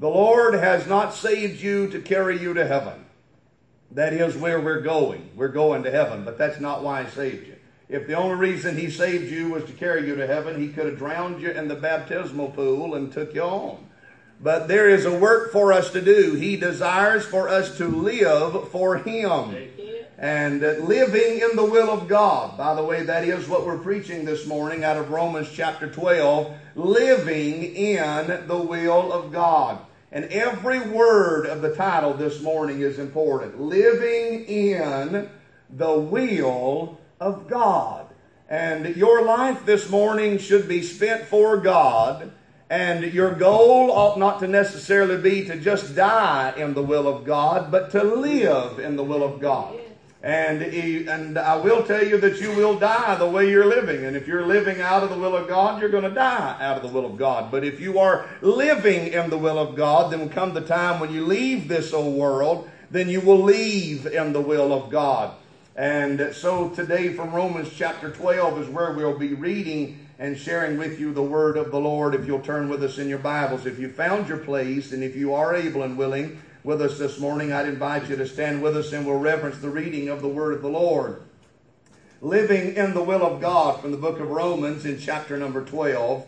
The Lord has not saved you to carry you to heaven. That is where we're going. We're going to heaven, but that's not why He saved you. If the only reason He saved you was to carry you to heaven, He could have drowned you in the baptismal pool and took you home. But there is a work for us to do. He desires for us to live for Him. And living in the will of God. By the way, that is what we're preaching this morning out of Romans chapter 12. Living in the will of God. And every word of the title this morning is important. Living in the will of God. And your life this morning should be spent for God. And your goal ought not to necessarily be to just die in the will of God, but to live in the will of God. And, and I will tell you that you will die the way you're living. And if you're living out of the will of God, you're going to die out of the will of God. But if you are living in the will of God, then come the time when you leave this old world, then you will leave in the will of God. And so today from Romans chapter 12 is where we'll be reading and sharing with you the word of the Lord if you'll turn with us in your Bibles. If you found your place and if you are able and willing, with us this morning, I'd invite you to stand with us and we'll reverence the reading of the Word of the Lord. Living in the will of God from the book of Romans in chapter number 12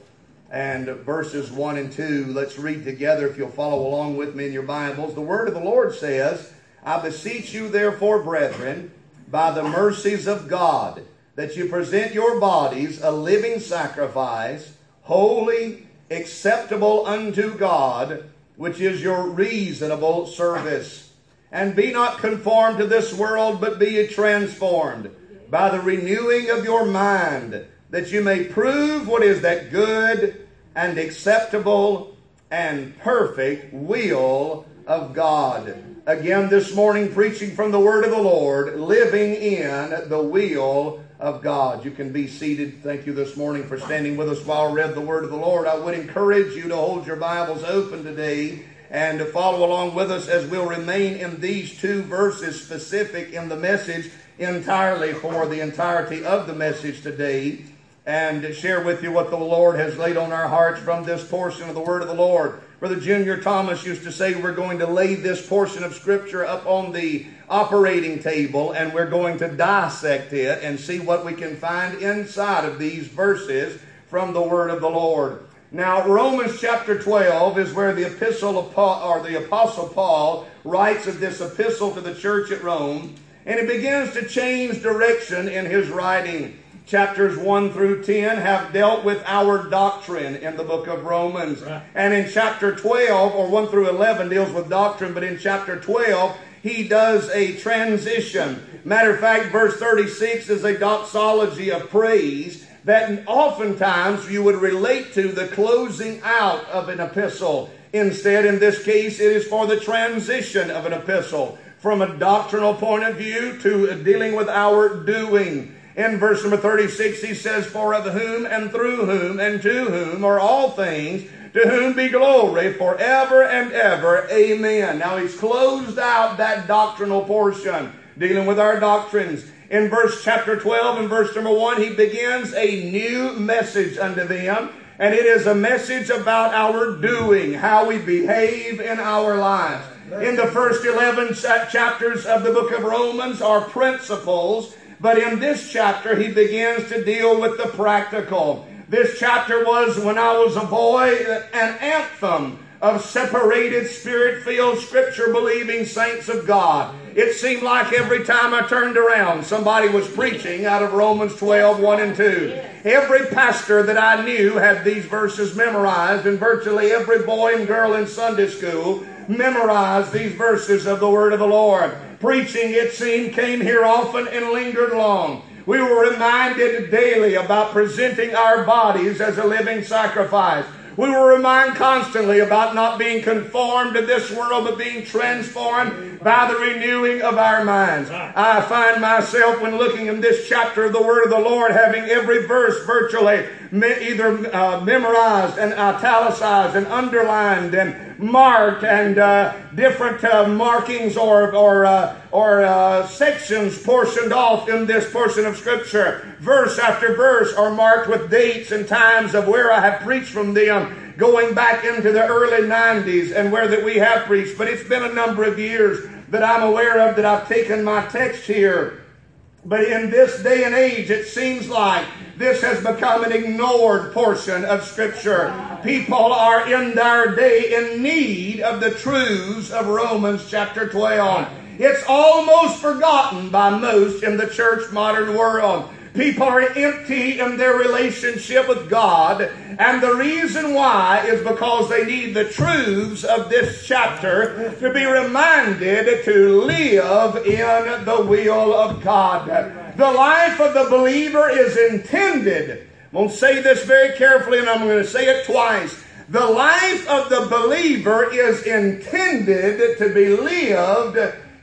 and verses 1 and 2. Let's read together if you'll follow along with me in your Bibles. The Word of the Lord says, I beseech you, therefore, brethren, by the mercies of God, that you present your bodies a living sacrifice, holy, acceptable unto God which is your reasonable service. And be not conformed to this world, but be ye transformed by the renewing of your mind, that you may prove what is that good and acceptable and perfect will of God. Again, this morning, preaching from the word of the Lord, living in the will of God. You can be seated. Thank you this morning for standing with us while I read the word of the Lord. I would encourage you to hold your Bibles open today and to follow along with us as we'll remain in these two verses specific in the message entirely for the entirety of the message today and share with you what the Lord has laid on our hearts from this portion of the Word of the Lord. Brother Junior Thomas used to say we're going to lay this portion of Scripture up on the operating table and we're going to dissect it and see what we can find inside of these verses from the Word of the Lord. Now, Romans chapter 12 is where the epistle of Paul, or the apostle Paul writes of this epistle to the church at Rome, and he begins to change direction in his writing. Chapters 1 through 10 have dealt with our doctrine in the book of Romans. Right. And in chapter 12, or 1 through 11, deals with doctrine, but in chapter 12, he does a transition. Matter of fact, verse 36 is a doxology of praise that oftentimes you would relate to the closing out of an epistle. Instead, in this case, it is for the transition of an epistle from a doctrinal point of view to dealing with our doing. In verse number 36, he says, For of whom and through whom and to whom are all things, to whom be glory forever and ever. Amen. Now he's closed out that doctrinal portion, dealing with our doctrines in verse chapter 12 and verse number 1, he begins a new message unto them. And it is a message about our doing, how we behave in our lives. In the first 11 chapters of the book of Romans are principles, but in this chapter he begins to deal with the practical. This chapter was, when I was a boy, an anthem of separated, spirit filled, scripture believing saints of God. It seemed like every time I turned around, somebody was preaching out of Romans 12, 1 and 2. Every pastor that I knew had these verses memorized, and virtually every boy and girl in Sunday school memorized these verses of the Word of the Lord. Preaching, it seemed, came here often and lingered long. We were reminded daily about presenting our bodies as a living sacrifice. We were reminded constantly about not being conformed to this world, but being transformed by the renewing of our minds. I find myself, when looking in this chapter of the Word of the Lord, having every verse virtually either uh, memorized and italicized and underlined and marked and uh, different uh, markings or or uh, or uh, sections portioned off in this portion of Scripture. Verse after verse are marked with dates and times of where I have preached from them going back into the early 90s and where that we have preached, but it's been a number of years that I'm aware of that I've taken my text here. But in this day and age, it seems like this has become an ignored portion of Scripture. People are in their day in need of the truths of Romans chapter 12. It's almost forgotten by most in the church modern world. People are empty in their relationship with God, and the reason why is because they need the truths of this chapter to be reminded to live in the will of God. The life of the believer is intended. I'm going to say this very carefully, and I'm going to say it twice. The life of the believer is intended to be lived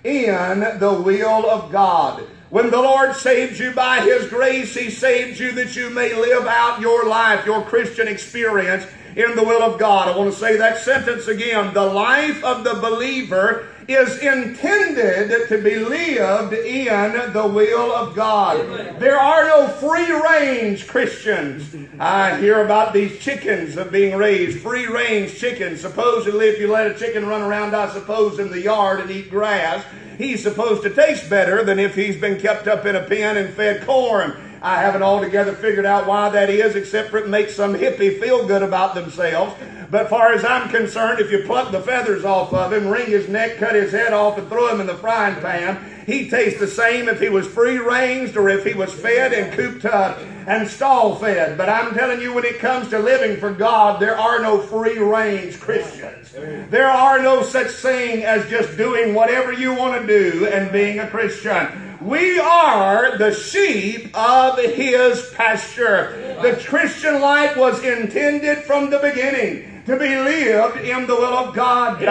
in the will of God. When the Lord saves you by His grace, He saves you that you may live out your life, your Christian experience in the will of God. I want to say that sentence again. The life of the believer is intended to be lived in the will of God. There are no free range Christians. I hear about these chickens of being raised, free range chickens. Supposedly, if you let a chicken run around, I suppose, in the yard and eat grass, he's supposed to taste better than if he's been kept up in a pen and fed corn. I haven't altogether figured out why that is, except for it makes some hippie feel good about themselves. But far as I'm concerned, if you pluck the feathers off of him, wring his neck, cut his head off, and throw him in the frying pan, he'd taste the same if he was free ranged or if he was fed and cooped up and stall fed. But I'm telling you, when it comes to living for God, there are no free range Christians. There are no such thing as just doing whatever you want to do and being a Christian. We are the sheep of his pasture. The Christian life was intended from the beginning to be lived in the will of God.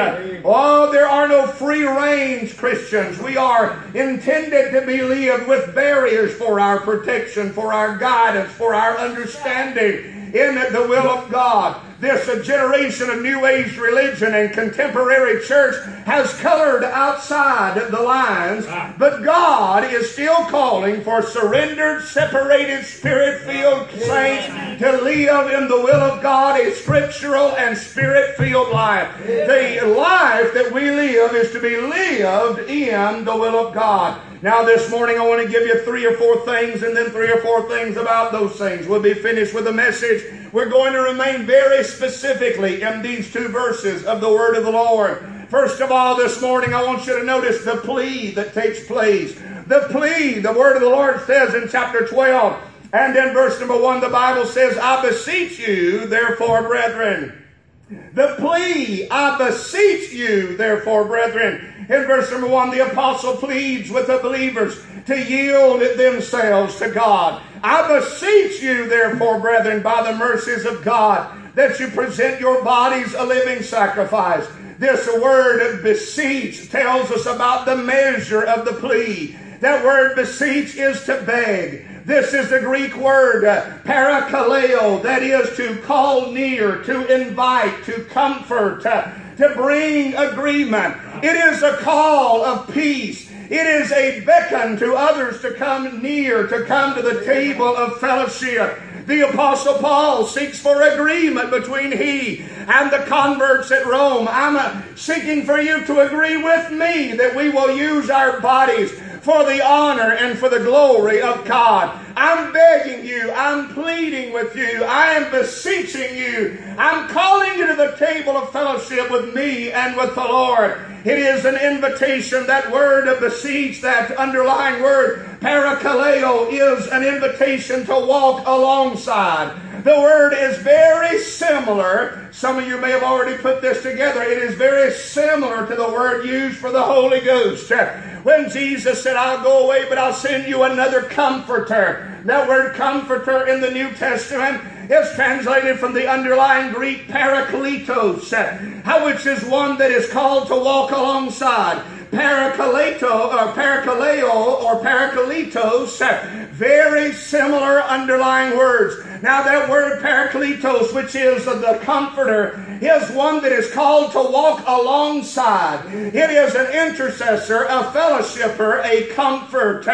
Oh, there are no free range Christians. We are intended to be lived with barriers for our protection, for our guidance, for our understanding in the will of God this generation of New Age religion and contemporary church has colored outside the lines, ah. but God is still calling for surrendered, separated, spirit filled saints to live in the will of God, a scriptural and spirit filled life. The life that we live is to be lived in the will of God. Now, this morning, I want to give you three or four things and then three or four things about those things. We'll be finished with a message. We're going to remain very specifically in these two verses of the Word of the Lord. First of all, this morning, I want you to notice the plea that takes place. The plea, the Word of the Lord says in chapter 12, and in verse number 1, the Bible says, I beseech you, therefore, brethren. The plea, I beseech you, therefore, brethren. In verse number one, the apostle pleads with the believers to yield themselves to God. I beseech you, therefore, brethren, by the mercies of God, that you present your bodies a living sacrifice. This word beseech tells us about the measure of the plea. That word beseech is to beg. This is the Greek word uh, parakaleo, that is to call near, to invite, to comfort, uh, to bring agreement. It is a call of peace. It is a beckon to others to come near, to come to the table of fellowship. The Apostle Paul seeks for agreement between he and the converts at Rome. I'm uh, seeking for you to agree with me that we will use our bodies for the honor and for the glory of God. I'm begging you. I'm pleading with you. I am beseeching you. I'm calling you to the table of fellowship with me and with the Lord. It is an invitation. That word of beseech, that underlying word, parakaleo, is an invitation to walk alongside. The word is very similar. Some of you may have already put this together. It is very similar to the word used for the Holy Ghost. When Jesus said, I'll go away, but I'll send you another comforter. That word comforter in the New Testament is translated from the underlying Greek parakletos, uh, which is one that is called to walk alongside. Parakleto uh, or parakaleo or parakletos, very similar underlying words. Now, that word parakletos, which is the comforter, is one that is called to walk alongside. It is an intercessor, a fellowshipper, a comfort.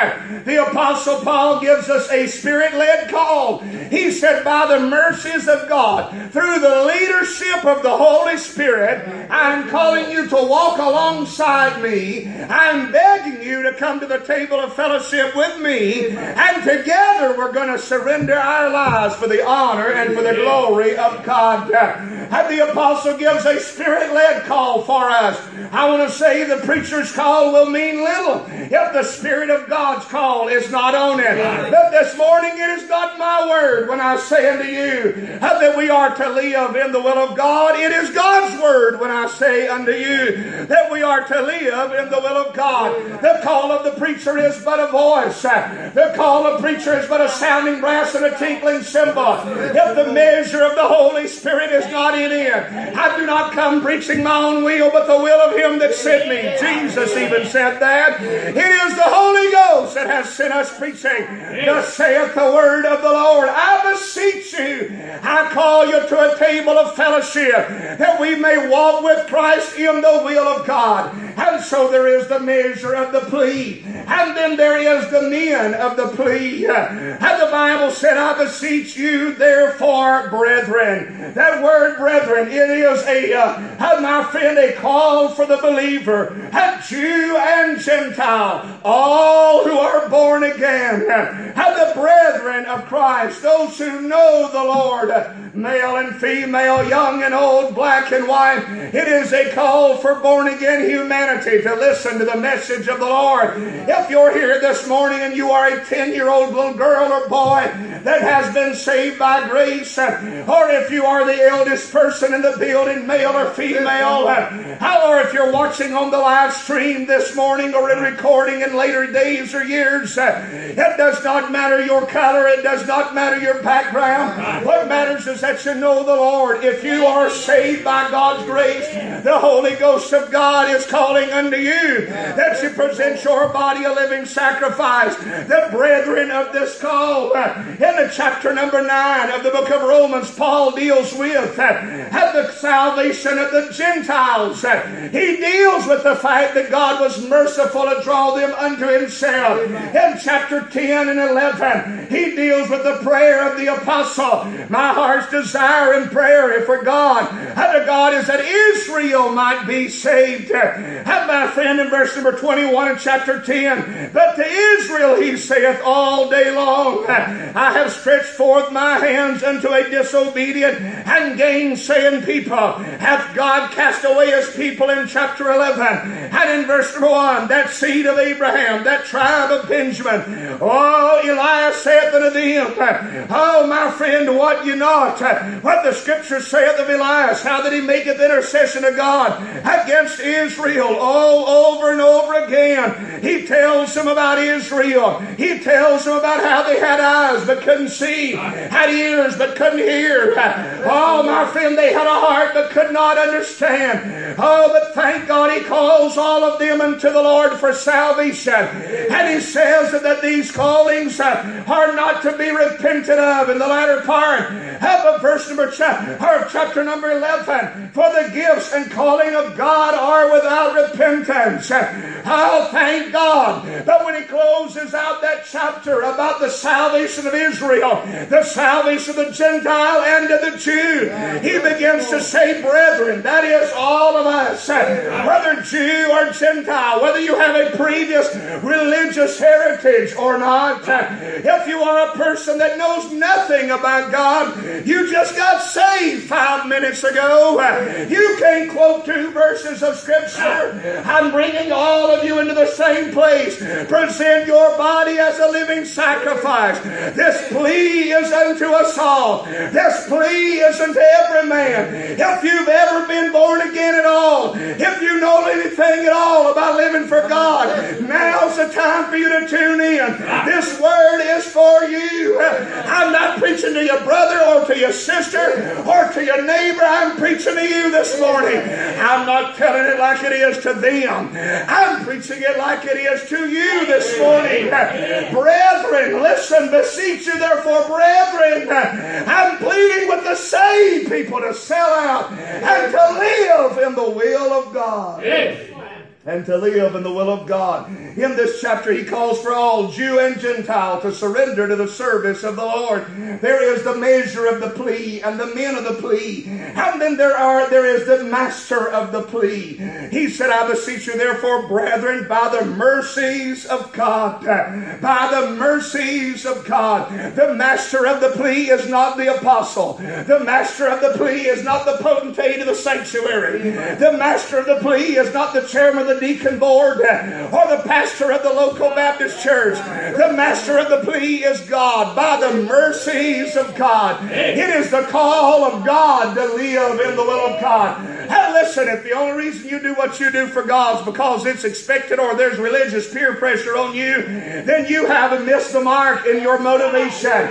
The Apostle Paul gives us a spirit led call. He said, By the mercies of God, through the leadership of the Holy Spirit, I'm calling you to walk alongside me. I'm begging you to come to the table of fellowship with me, and together we're going to surrender our lives for the honor and for the glory of God. And the apostle gives a spirit led call for us. I want to say the preacher's call will mean little if the Spirit of God's call is not on it. But this morning it is not my word when I say unto you that we are to live in the will of God. It is God's word when I say unto you that we are to live in the will of God. The call of the preacher is but a voice. The call of preacher is but a sounding brass and a tinkling cymbal. If the measure of the Holy Spirit is not in it, I do not come preaching my own will, but the will of Him that sent me. Jesus even said that. It is the Holy Ghost that has sent us preaching. Thus saith the word of the Lord. I beseech you, I call you to a table of fellowship that we may walk with Christ in the will of God. And so there is the measure of the plea. And then there is the men of the plea. And the Bible said, I beseech you, therefore, brethren. That word, brethren, it is a, uh, my friend, a call for the believer, a Jew and Gentile, all who are born again, and the brethren of Christ, those who know the Lord, male and female, young and old, black and white. It is a call for born again humanity to listen to the message of the Lord. If you're here this morning and you are a 10 year old little girl or boy that has been saved by grace, or if you are the eldest person in the building, male or female, or if you're watching on the live stream this morning or in recording in later days or years, it does not matter your color, it does not matter your background. What matters is that you know the Lord. If you are saved by God's grace, the Holy Ghost of God is calling unto you that you present your body a living sacrifice. The brethren of this call, uh, in the chapter number 9 of the book of Romans, Paul deals with uh, at the salvation of the Gentiles. Uh, he deals with the fact that God was merciful to draw them unto himself. In chapter 10 and 11, he deals with the prayer of the apostle. My heart's desire and prayer for God, and God is that Israel might be saved. And my friend in verse number 21 in chapter 10, but to Israel he saith all day long, I have stretched forth my hands unto a disobedient and gainsaying people. Hath God cast away his people in chapter 11? And in verse 1, that seed of Abraham, that tribe of Benjamin. Oh, Elias saith unto them, Oh, my friend, what you not? What the scripture saith of Elias, how that he maketh intercession to God against Israel all over and over again. He tells them about Israel. He tells them about how they had eyes but couldn't see, had ears but couldn't hear. Oh, my friend, they had a heart but could not understand. Oh, but thank God he calls all of them unto the Lord for salvation. And he says that these callings uh, are not to be repented of in the latter part of verse number chapter number 11. For the gifts and calling of God are without repentance. Oh, thank God. But when he closes out that chapter about the salvation of Israel, the salvation of the Gentile and of the Jew, he begins to say, brethren, that is all of us, whether Jew or Gentile, whether you have a previous religious heritage or not, if you are a person that knows nothing about God, you just got saved five minutes ago. You can't quote two verses of Scripture. I'm bringing all of you into the same place. Present your body as a living sacrifice. This plea is unto us all. This plea is unto every man. If you've ever been born again at all, if you know anything at all about living for God, now's the time for you to tune in. This word is for you. I'm not preaching to your brother or to your sister or to your neighbor. I'm preaching to you this morning. I'm not telling it like it is to them. I'm preaching it like it is to you this morning. Brethren, listen, beseech you therefore, brethren. I'm pleading with the saved people to sell out and to live in the will of God. Yes and to live in the will of God. In this chapter, he calls for all Jew and Gentile to surrender to the service of the Lord. There is the measure of the plea and the men of the plea. And then there are, there is the master of the plea. He said, I beseech you therefore, brethren, by the mercies of God, by the mercies of God. The master of the plea is not the apostle. The master of the plea is not the potentate of the sanctuary. The master of the plea is not the chairman of the the deacon board or the pastor of the local Baptist church. The master of the plea is God by the mercies of God. It is the call of God to live in the will of God. Listen, if the only reason you do what you do for God is because it's expected or there's religious peer pressure on you, then you haven't missed the mark in your motivation.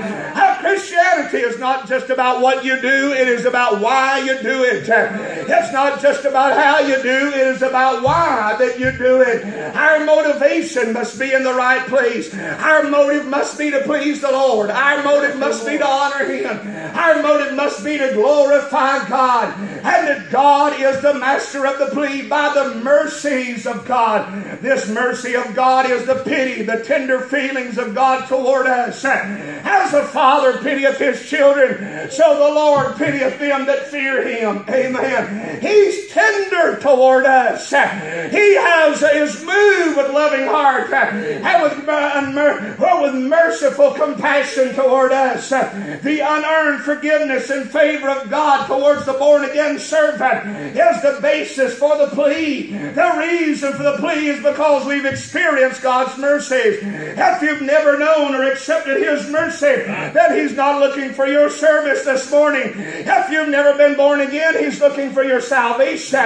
Christianity is not just about what you do, it is about why you do it. It's not just about how you do, it is about why that you do it. Our motivation must be in the right place. Our motive must be to please the Lord. Our motive must be to honor Him. Our motive must be to glorify God. And that God is the master of the plea by the mercies of God. This mercy of God is the pity, the tender feelings of God toward us. As a father pitieth his children, so the Lord pitieth them that fear him. Amen. He's tender toward us. He has is moved with loving heart and with, uh, with merciful compassion toward us. The unearned forgiveness and favor of God towards the born again servant is the basis for the plea. The reason for the plea is because we've experienced God's mercy. If you've never known or accepted His mercy, then He's not looking for your service this morning. If you've never been born again, He's looking for your salvation.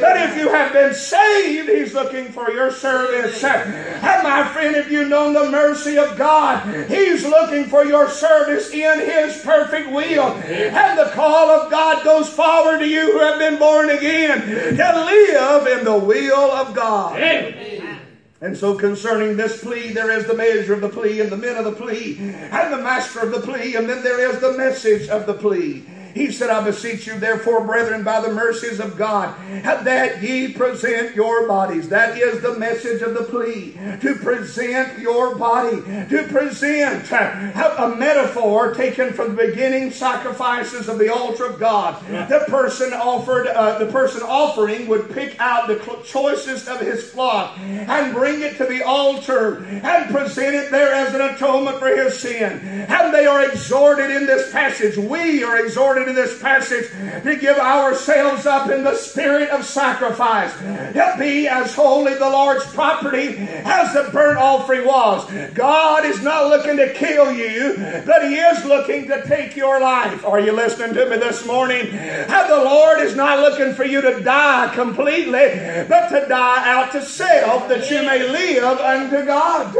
But if you have been saved, He's looking for your service. And my friend, if you've known the mercy of God, He's looking for your service in His perfect will. And the call of God goes forward to you who have been born again to live in the will of God. Amen. And so concerning this plea, there is the measure of the plea and the men of the plea and the master of the plea, and then there is the message of the plea. He said, I beseech you, therefore, brethren, by the mercies of God, that ye present your bodies. That is the message of the plea. To present your body. To present a metaphor taken from the beginning sacrifices of the altar of God. The person offered, uh, the person offering would pick out the choicest of his flock and bring it to the altar and present it there as an atonement for his sin. And they are exhorted in this passage. We are exhorted in this passage to give ourselves up in the spirit of sacrifice, to be as wholly the Lord's property as the burnt offering was. God is not looking to kill you, but He is looking to take your life. Are you listening to me this morning? And the Lord is not looking for you to die completely, but to die out to self that you may live unto God.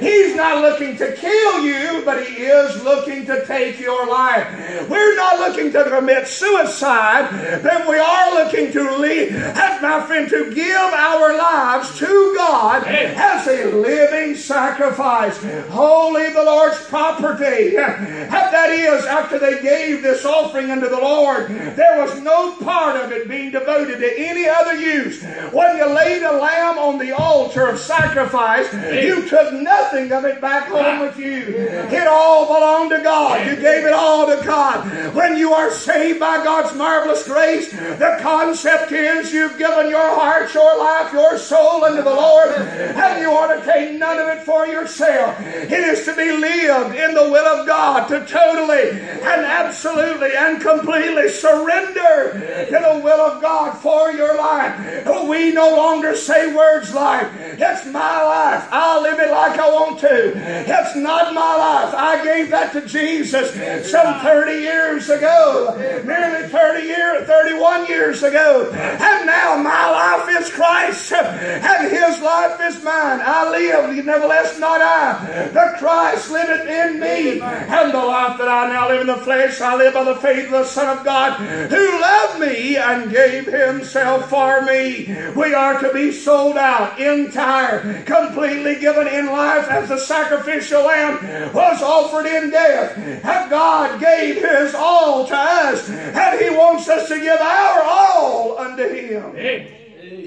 He's not looking to kill you, but He is looking to take your life. We're not looking looking to commit suicide, then we are looking to lead, as my friend, to give our lives to God as a living sacrifice. Wholly the Lord's property. And that is, after they gave this offering unto the Lord, there was no part of it being devoted to any other use. When you laid a lamb on the altar of sacrifice, you took nothing of it back home with you. It all belonged to God. You gave it all to God. When you are saved by God's marvelous grace, the concept is you've given your heart, your life, your soul unto the Lord, and you want to take none of it for yourself. It is to be lived in the will of God, to totally and absolutely and completely surrender to the will of God for your life. We no longer say words like, It's my life. I'll live it like I want to. It's not my life. I gave that to Jesus some 30 years ago nearly 30 years, 31 years ago. And And now my life is Christ, and his life is mine. I live, nevertheless not I, but Christ liveth in me. And the life that I now live in the flesh, I live by the faith of the Son of God, who loved me and gave himself for me. We are to be sold out, entire, completely given in life as the sacrificial lamb was offered in death. And God gave his all to us, and he wants us to give our all unto him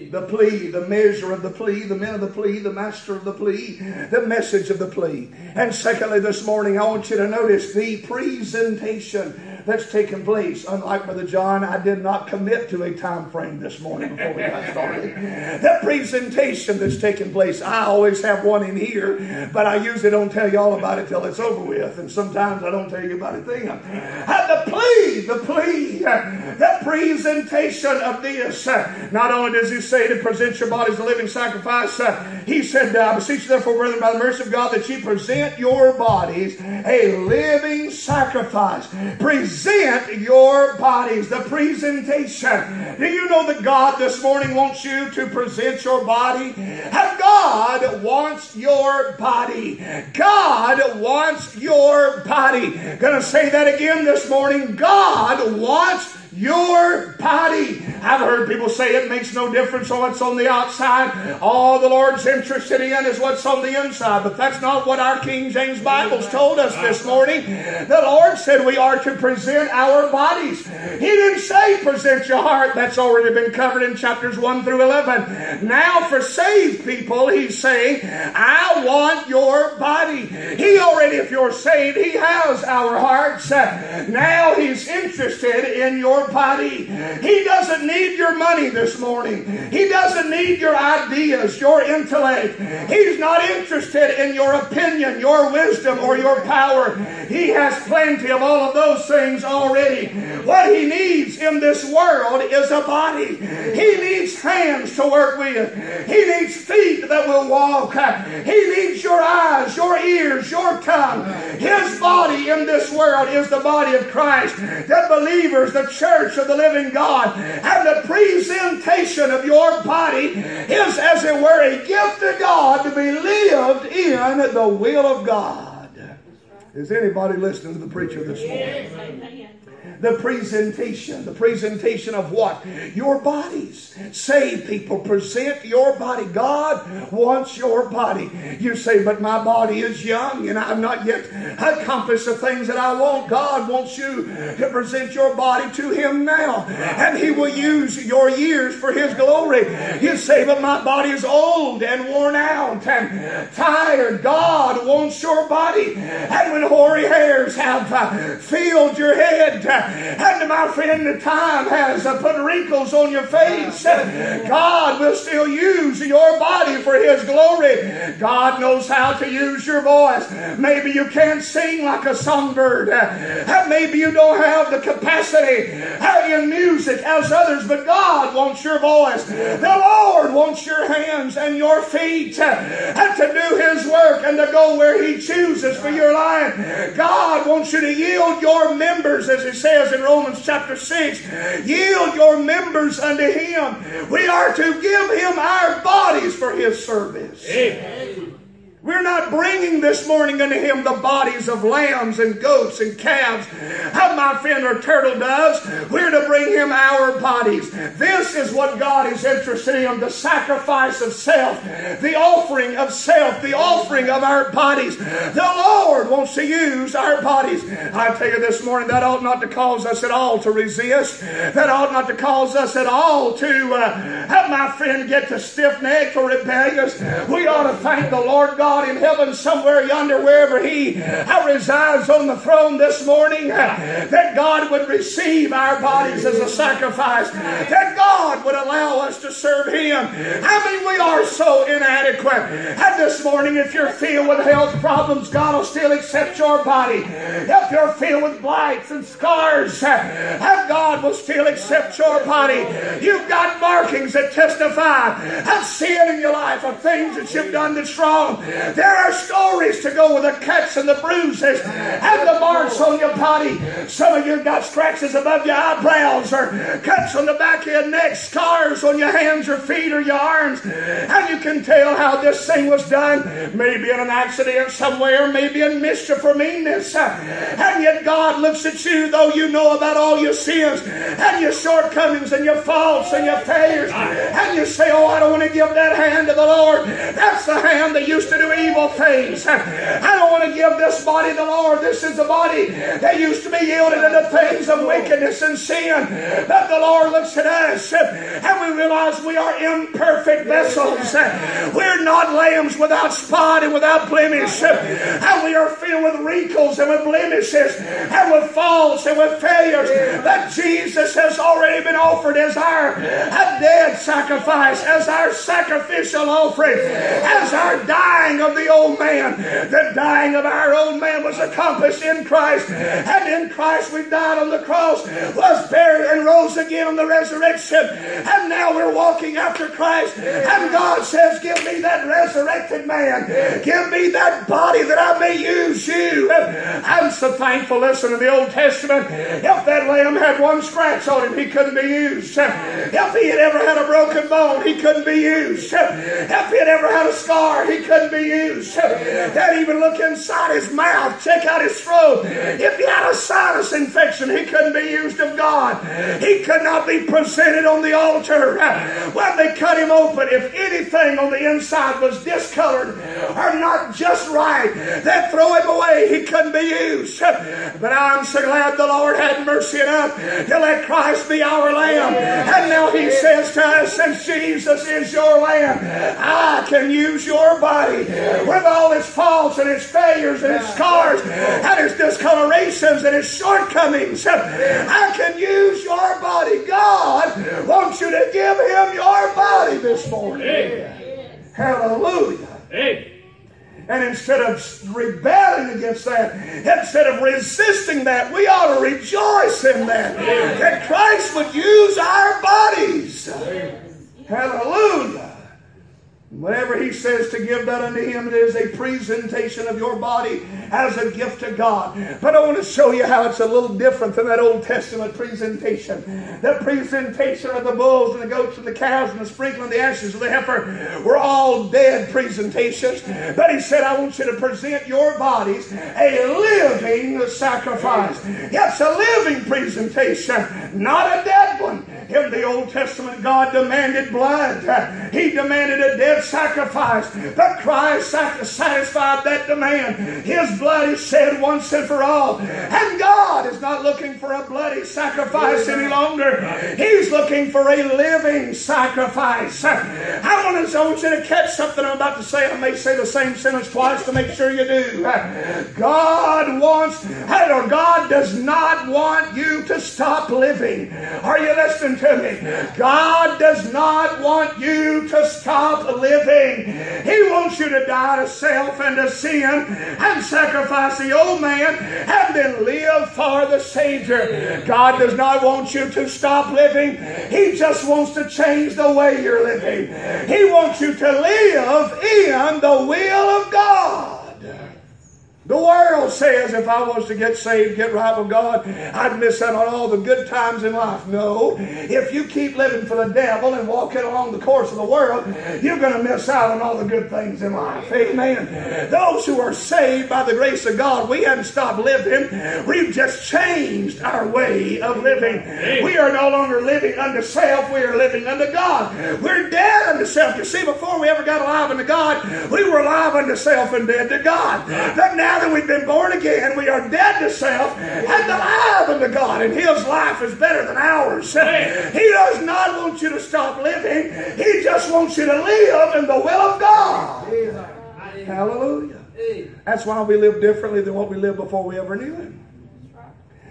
the plea, the measure of the plea, the men of the plea, the master of the plea, the message of the plea. And secondly, this morning, I want you to notice the presentation that's taken place. Unlike Brother John, I did not commit to a time frame this morning before we got started. that presentation that's taken place, I always have one in here, but I usually don't tell you all about it till it's over with, and sometimes I don't tell you about a thing. And the plea, the plea, the presentation of this. Not only does he say to present your body as a living sacrifice, uh, he said, I beseech you therefore, brethren, by the mercy of God, that you present your bodies a living sacrifice. Present present your bodies, the presentation. Do you know that God this morning wants you to present your body? And God wants your body. God wants your body. Gonna say that again this morning. God wants your body. I've heard people say it makes no difference on what's on the outside. All the Lord's interested in is what's on the inside. But that's not what our King James Bibles told us this morning. The Lord said we are to present our bodies. He didn't say present your heart. That's already been covered in chapters 1 through 11. Now for saved people, he's saying, I want your body. He already, if you're saved, he has our hearts. Now he's interested in your body. He doesn't need your money this morning. He doesn't need your ideas, your intellect. He's not interested in your opinion, your wisdom, or your power. He has plenty of all of those things already. What he needs in this world is a body. He needs hands to work with. He needs feet that will walk. He needs your eyes, your ears, your tongue. His body in this world is the body of Christ. The believers, the church, of the living God. And the presentation of your body is, as it were, a gift to God to be lived in the will of God. Is anybody listening to the preacher this morning? The presentation. The presentation of what? Your bodies. Say, people, present your body. God wants your body. You say, but my body is young and I've not yet accomplished the things that I want. God wants you to present your body to Him now. And He will use your years for His glory. You say, but my body is old and worn out and tired. God wants your body. And when hoary hairs have uh, filled your head, and my friend, the time has put wrinkles on your face. God will still use your body for His glory. God knows how to use your voice. Maybe you can't sing like a songbird. Maybe you don't have the capacity in music as others, but God wants your voice. The Lord wants your hands and your feet to do His work and to go where He chooses for your life. God wants you to yield your members, as He says in Romans chapter 6. Yield your members unto Him. We are to give Him our bodies for His service. Amen. We're not bringing this morning unto him the bodies of lambs and goats and calves, how my friend or turtle doves. We're to bring him our bodies. This is what God is interested in the sacrifice of self, the offering of self, the offering of our bodies. The Lord wants to use our bodies. I tell you this morning, that ought not to cause us at all to resist. That ought not to cause us at all to uh, have my friend get to stiff necked or rebellious. We ought to thank the Lord God God in heaven somewhere yonder, wherever He uh, resides on the throne this morning, uh, that God would receive our bodies as a sacrifice, uh, that God would allow us to serve Him. I mean, we are so inadequate. And this morning, if you're filled with health problems, God will still accept your body. If if you're filled with blights and scars, and God will still accept your body. You've got markings that testify of sin in your life, of things that you've done that's wrong. There are stories to go with the cuts and the bruises and the marks on your body. Some of you got scratches above your eyebrows or cuts on the back of your neck, scars on your hands or feet or your arms. And you can tell how this thing was done. Maybe in an accident somewhere, maybe in mischief or meanness. And yet God looks at you, though you know about all your sins and your shortcomings and your faults and your failures. And you say, Oh, I don't want to give that hand to the Lord. That's the hand that used to do evil things. I don't want to give this body the Lord. This is the body that used to be yielded to the things of wickedness and sin. But the Lord looks at us and we realize we are imperfect vessels. We're not lambs without spot and without blemish. And we are filled with wrinkles and with blemishes and with faults and with failures. That Jesus has already been offered as our dead sacrifice, as our sacrificial offering, as our dying of the old man. The dying of our old man was accomplished in Christ. And in Christ we died on the cross, was buried and rose again on the resurrection. And now we're walking after Christ. And God says, Give me that resurrected man. Give me that body that I may use you. I'm so thankful. Listen to the Old Testament. If that lamb had one scratch on him, he couldn't be used. If he had ever had a broken bone, he couldn't be used. If he had ever had a scar, he couldn't be used. That even look inside his mouth, check out his throat. If he had a sinus infection, he couldn't be used of God. He could not be presented on the altar. When they cut him open, if anything on the inside was discolored or not just right, they'd throw him away. He couldn't be used. But I'm so glad the Lord had mercy enough to let Christ be our Lamb. And now He says to us, since Jesus is your Lamb, I can use your body with all its faults and its failures and its scars and its discolorations and its shortcomings. I can use your body. God wants you to give Him your body this morning. Hallelujah. And instead of rebelling against that, instead of resisting that, we ought to rejoice in that. That Christ would use our bodies. Hallelujah. Whatever he says to give that unto him, it is a presentation of your body as a gift to God. But I want to show you how it's a little different than that Old Testament presentation. The presentation of the bulls and the goats and the cows and the sprinkling the ashes of the heifer were all dead presentations. But he said, I want you to present your bodies a living sacrifice. Yes, a living presentation, not a dead one. In the Old Testament, God demanded blood. He demanded a dead sacrifice. But Christ satisfied that demand. His blood is shed once and for all. And God is not looking for a bloody sacrifice any longer. He's looking for a living sacrifice. I want, to, I want you to catch something I'm about to say. I may say the same sentence twice to make sure you do. God wants, or God does not want you to stop living. Are you listening to me? God does not want you to stop living. He wants you to die to self and to sin and sacrifice the old man and then live for the Savior. God does not want you to stop living. He just wants to change the way you're living. He wants you to live in the will of God. The world says if I was to get saved, get right with God, I'd miss out on all the good times in life. No. If you keep living for the devil and walking along the course of the world, you're going to miss out on all the good things in life. Amen. Those who are saved by the grace of God, we haven't stopped living. We've just changed our way of living. We are no longer living unto self. We are living unto God. We're dead unto self. You see, before we ever got alive unto God, we were alive unto self and dead to God. But now now that we've been born again, we are dead to self and alive unto God, and His life is better than ours. He does not want you to stop living, He just wants you to live in the will of God. Hallelujah. That's why we live differently than what we lived before we ever knew Him.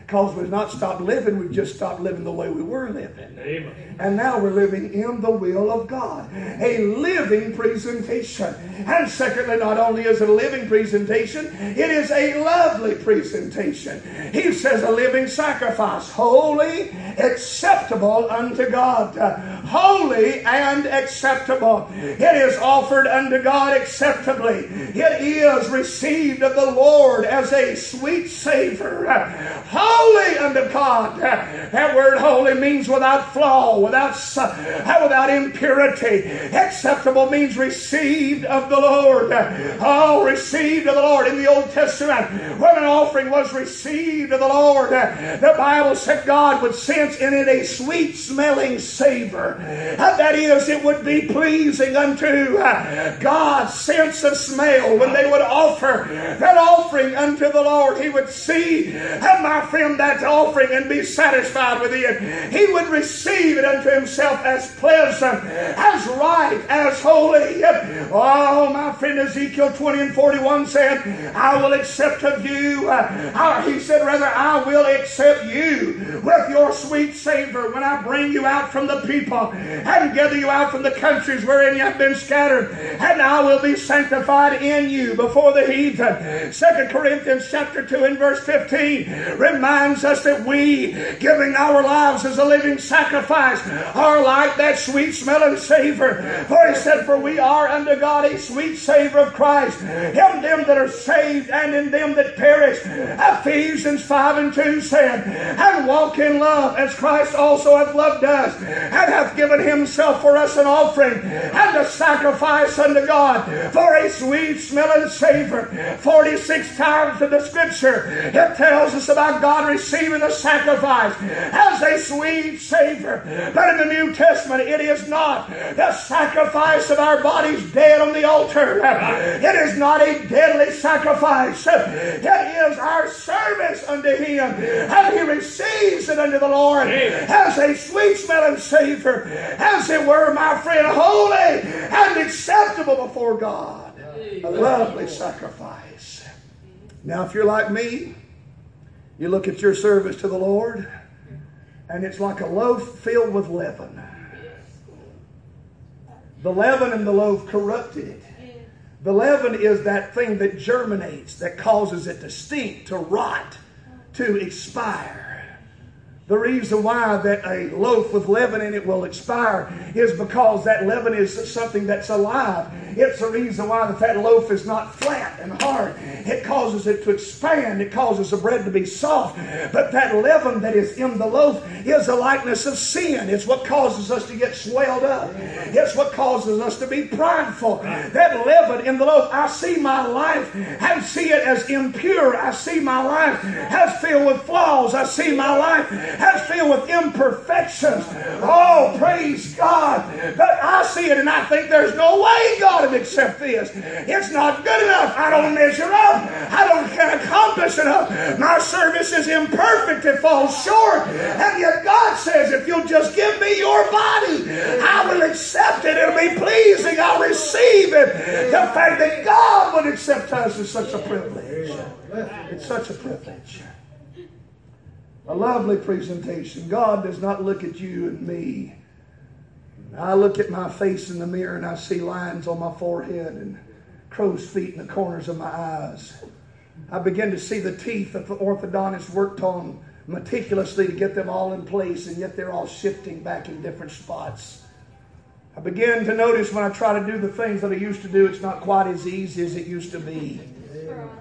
Because we've not stopped living, we've just stopped living the way we were living. Amen. And now we're living in the will of God. A living presentation. And secondly, not only is it a living presentation, it is a lovely presentation. He says a living sacrifice, holy, acceptable unto God. Holy and acceptable. It is offered unto God acceptably. It is received of the Lord as a sweet savor. Holy unto God. That word holy means without flaw, without, uh, without impurity. Acceptable means received of the Lord. Oh, received of the Lord. In the Old Testament, when an offering was received of the Lord, the Bible said God would sense in it a sweet smelling savor. That is, it would be pleasing unto uh, God's sense of smell when they would offer that offering unto the Lord. He would see, my friend, that offering and be satisfied with it. He would receive it unto himself as pleasant, as right, as holy. Oh, my friend, Ezekiel 20 and 41 said, I will accept of you. Uh, he said, rather, I will accept you with your sweet savor when I bring you out from the people and gather you out from the countries wherein you have been scattered. And I will be sanctified in you before the heathen. Second Corinthians chapter 2 and verse 15 reminds us that we, giving our lives as a living sacrifice, are like that sweet smelling savor. For he said, For we are unto God a sweet savor of Christ, in them that are saved and in them that perish. Ephesians 5 and 2 said, And walk in love as Christ also hath loved us, and hath given himself for us an offering and a sacrifice unto God for a sweet smelling savor. 46 times in the scripture it tells us about God receiving the sacrifice as a sweet savor. But in the New Testament, it is not the sacrifice of our bodies dead on the altar. It is not a deadly sacrifice. It is our service unto Him. And He receives it unto the Lord as a sweet smelling savor, as it were, my friend, holy and acceptable before God. A lovely sacrifice. Now, if you're like me, you look at your service to the Lord, and it's like a loaf filled with leaven. The leaven and the loaf corrupted it. The leaven is that thing that germinates, that causes it to stink, to rot, to expire. The reason why that a loaf with leaven in it will expire is because that leaven is something that's alive. It's the reason why that, that loaf is not flat and hard. It causes it to expand. It causes the bread to be soft. But that leaven that is in the loaf is a likeness of sin. It's what causes us to get swelled up. It's what causes us to be prideful. That leaven in the loaf, I see my life and see it as impure. I see my life as filled with flaws. I see my life that's filled with imperfections. Oh, praise God. But I see it and I think there's no way God would accept this. It's not good enough. I don't measure up. I don't can accomplish enough. My service is imperfect. It falls short. And yet God says, if you'll just give me your body, I will accept it. It'll be pleasing. I'll receive it. The fact that God would accept us is such a privilege. It's such a privilege. A lovely presentation. God does not look at you and me. I look at my face in the mirror and I see lines on my forehead and crow's feet in the corners of my eyes. I begin to see the teeth that the orthodontist worked on meticulously to get them all in place, and yet they're all shifting back in different spots. I begin to notice when I try to do the things that I used to do, it's not quite as easy as it used to be.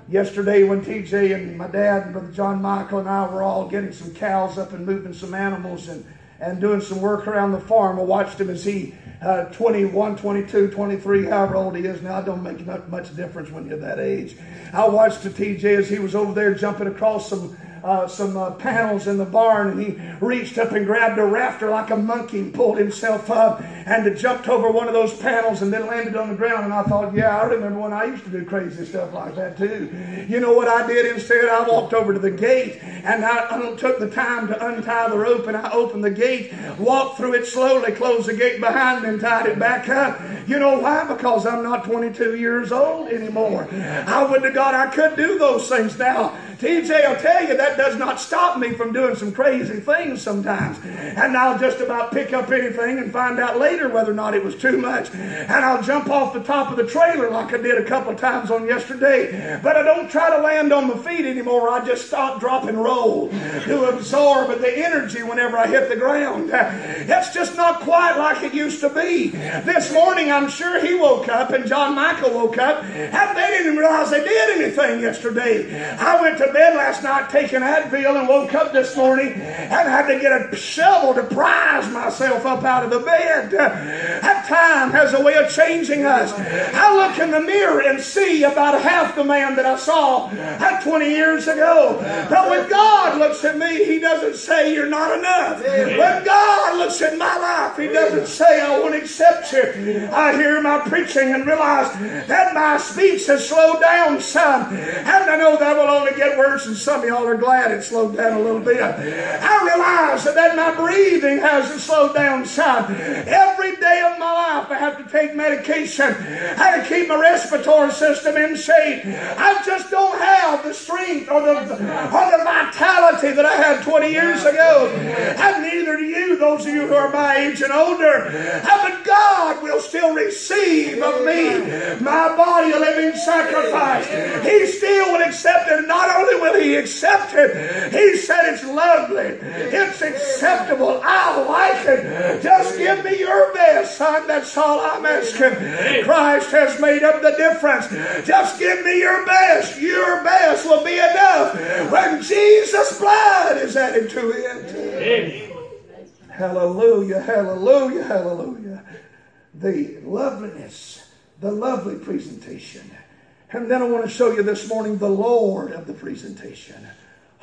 Yesterday, when TJ and my dad and Brother John Michael and I were all getting some cows up and moving some animals and, and doing some work around the farm, I watched him as he, uh, 21, 22, 23, however old he is now, it don't make much difference when you're that age. I watched the TJ as he was over there jumping across some uh, some uh, panels in the barn and he reached up and grabbed a rafter like a monkey and pulled himself up and jumped over one of those panels and then landed on the ground. And I thought, yeah, I remember when I used to do crazy stuff like that too. You know what I did instead? I walked over to the gate and I, took the time to untie the rope and I opened the gate, walked through it slowly, closed the gate behind me and tied it back up. You know why? Because I'm not 22 years old anymore. I would to God I could do those things now. TJ, I'll tell you that that does not stop me from doing some crazy things sometimes. And I'll just about pick up anything and find out later whether or not it was too much. And I'll jump off the top of the trailer like I did a couple of times on yesterday. But I don't try to land on my feet anymore. I just stop, drop, and roll to absorb the energy whenever I hit the ground. It's just not quite like it used to be. This morning, I'm sure he woke up and John Michael woke up and they didn't realize they did anything yesterday. I went to bed last night taking Advil and woke up this morning and had to get a shovel to prise myself up out of the bed. That time has a way of changing us. I look in the mirror and see about half the man that I saw 20 years ago. But when God looks at me, He doesn't say you're not enough. When God looks at my life, He doesn't say I won't accept you. I hear my preaching and realize that my speech has slowed down some. And I know that will only get worse, and some of y'all are glad it slowed down a little bit. I realize that my breathing has slowed down some. Every day of my life, I have to take medication. I have to keep my respiratory system in shape. I just don't have the strength or the, or the vitality that I had 20 years ago. And neither do you, those of you who are my age and older. But God will still receive of me my body a living sacrifice. He still will accept it. Not only will He accept it, He said it's lovely, it's acceptable. I like it. Just give me your best, son. That's all I'm asking. Christ has made up the difference. Just give me your best. Your best will be enough when Jesus' blood is added to it. Hallelujah, hallelujah, hallelujah. The loveliness, the lovely presentation. And then I want to show you this morning the Lord of the presentation.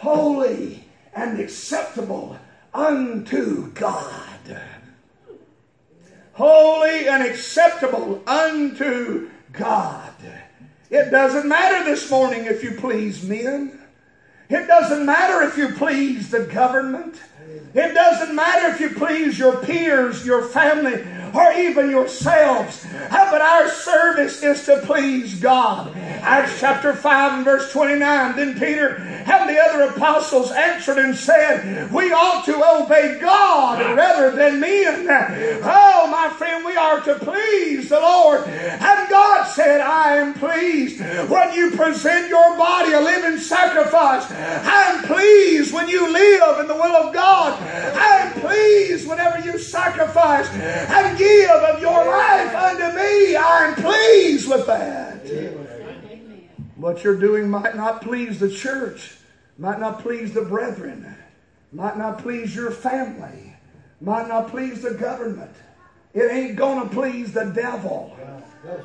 Holy and acceptable unto God. Holy and acceptable unto God. It doesn't matter this morning if you please men. It doesn't matter if you please the government. It doesn't matter if you please your peers, your family, or even yourselves. But our service is to please God. Acts chapter 5 and verse 29. Then Peter and the other apostles answered and said, We ought to obey God rather than men. Oh, my friend, we are to please the Lord. And God said, I am pleased when you present your body a living sacrifice. I am pleased when you live in the will of God. I am pleased whenever you sacrifice and give of your life unto me. I am pleased with that. What you're doing might not please the church, might not please the brethren, might not please your family, might not please the government. It ain't going to please the devil.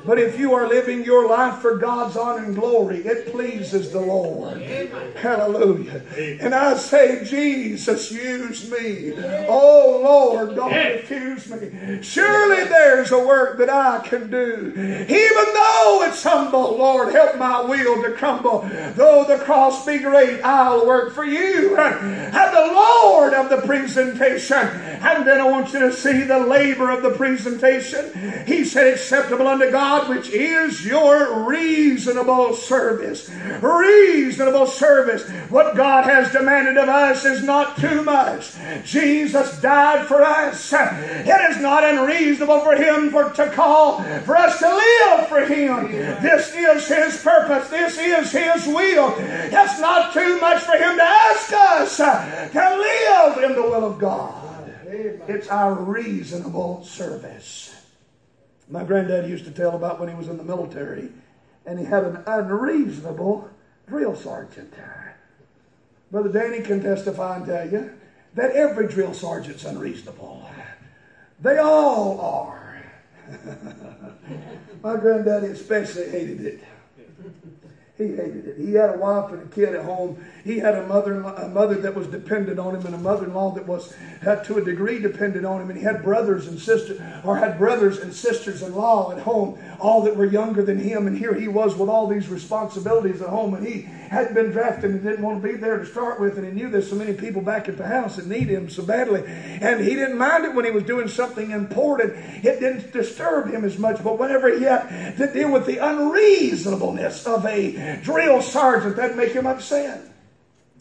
But if you are living your life for God's honor and glory, it pleases the Lord. Hallelujah. And I say, Jesus, use me. Oh Lord, don't refuse me. Surely there's a work that I can do. Even though it's humble, Lord, help my will to crumble. Though the cross be great, I'll work for you. And the Lord of the presentation. And then I want you to see the labor of the presentation. He said, acceptable unto God, which is your reasonable service. Reasonable service. What God has demanded of us is not too much. Jesus died for us. It is not unreasonable for Him for, to call for us to live for Him. This is His purpose. This is His will. It's not too much for Him to ask us to live in the will of God. It's our reasonable service. My granddad used to tell about when he was in the military, and he had an unreasonable drill sergeant. Brother Danny can testify and tell you that every drill sergeant's unreasonable. They all are. My granddaddy especially hated it. He hated it. He had a wife and a kid at home. He had a mother, a mother that was dependent on him, and a mother-in-law that was, had to a degree, dependent on him. And he had brothers and sisters, or had brothers and sisters-in-law at home, all that were younger than him. And here he was with all these responsibilities at home, and he hadn't been drafted and didn't want to be there to start with. And he knew there's so many people back at the house that need him so badly, and he didn't mind it when he was doing something important. It didn't disturb him as much. But whenever he had to deal with the unreasonableness of a drill sergeant, that'd make him upset.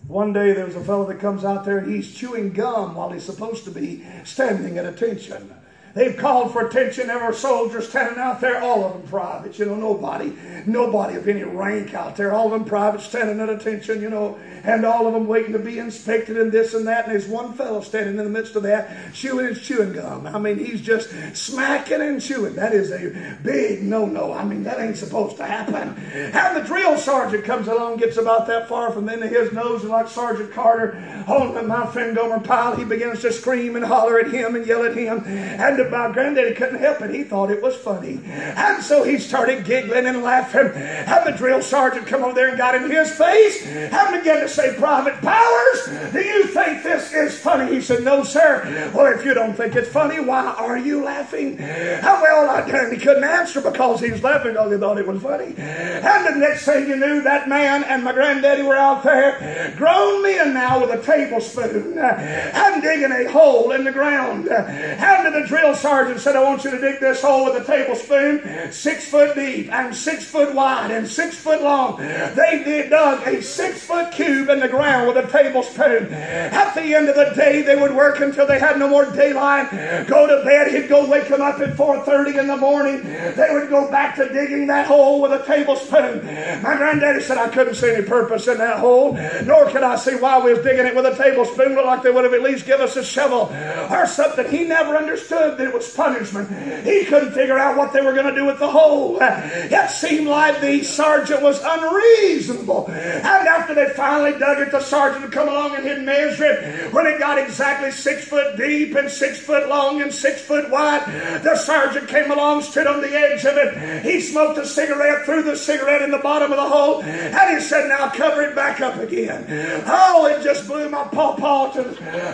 One day there was a fellow that comes out there and he's chewing gum while he's supposed to be standing at attention. They've called for attention. There were soldiers standing out there, all of them privates. You know, nobody, nobody of any rank out there. All of them privates standing at attention. You know, and all of them waiting to be inspected and this and that. And there's one fellow standing in the midst of that, chewing his chewing gum. I mean, he's just smacking and chewing. That is a big no-no. I mean, that ain't supposed to happen. And the drill sergeant comes along, gets about that far from into his nose, and like Sergeant Carter on my friend Gomer Pyle, he begins to scream and holler at him and yell at him. And my granddaddy couldn't help it. He thought it was funny. And so he started giggling and laughing. And the drill sergeant come over there and got in his face and began to say, Private Powers, do you think this is funny? He said, No, sir. Well, if you don't think it's funny, why are you laughing? How well, I, and he couldn't answer because he was laughing because he thought it was funny. And the next thing you knew, that man and my granddaddy were out there, grown men now with a tablespoon, uh, and digging a hole in the ground. Uh, and the drill sergeant said, I want you to dig this hole with a tablespoon, six foot deep and six foot wide and six foot long. They did dug a six foot cube in the ground with a tablespoon. At the end of the day, they would work until they had no more daylight. Go to bed. He'd go wake them up at 4.30 in the morning. They would go back to digging that hole with a tablespoon. My granddaddy said I couldn't see any purpose in that hole, nor could I see why we was digging it with a tablespoon. Looked like they would have at least give us a shovel or something. He never understood it was punishment. He couldn't figure out what they were going to do with the hole. It seemed like the sergeant was unreasonable. And after they finally dug it, the sergeant would come along and he'd measure it. When it got exactly six foot deep and six foot long and six foot wide, the sergeant came along, stood on the edge of it. He smoked a cigarette, threw the cigarette in the bottom of the hole, and he said, Now cover it back up again. Oh, it just blew my pawpaw to,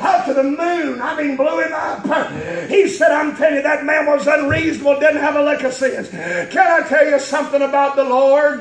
up to the moon. I mean, blew him up. He said, I'm telling you, that man was unreasonable, didn't have a lick of sense. Can I tell you something about the Lord?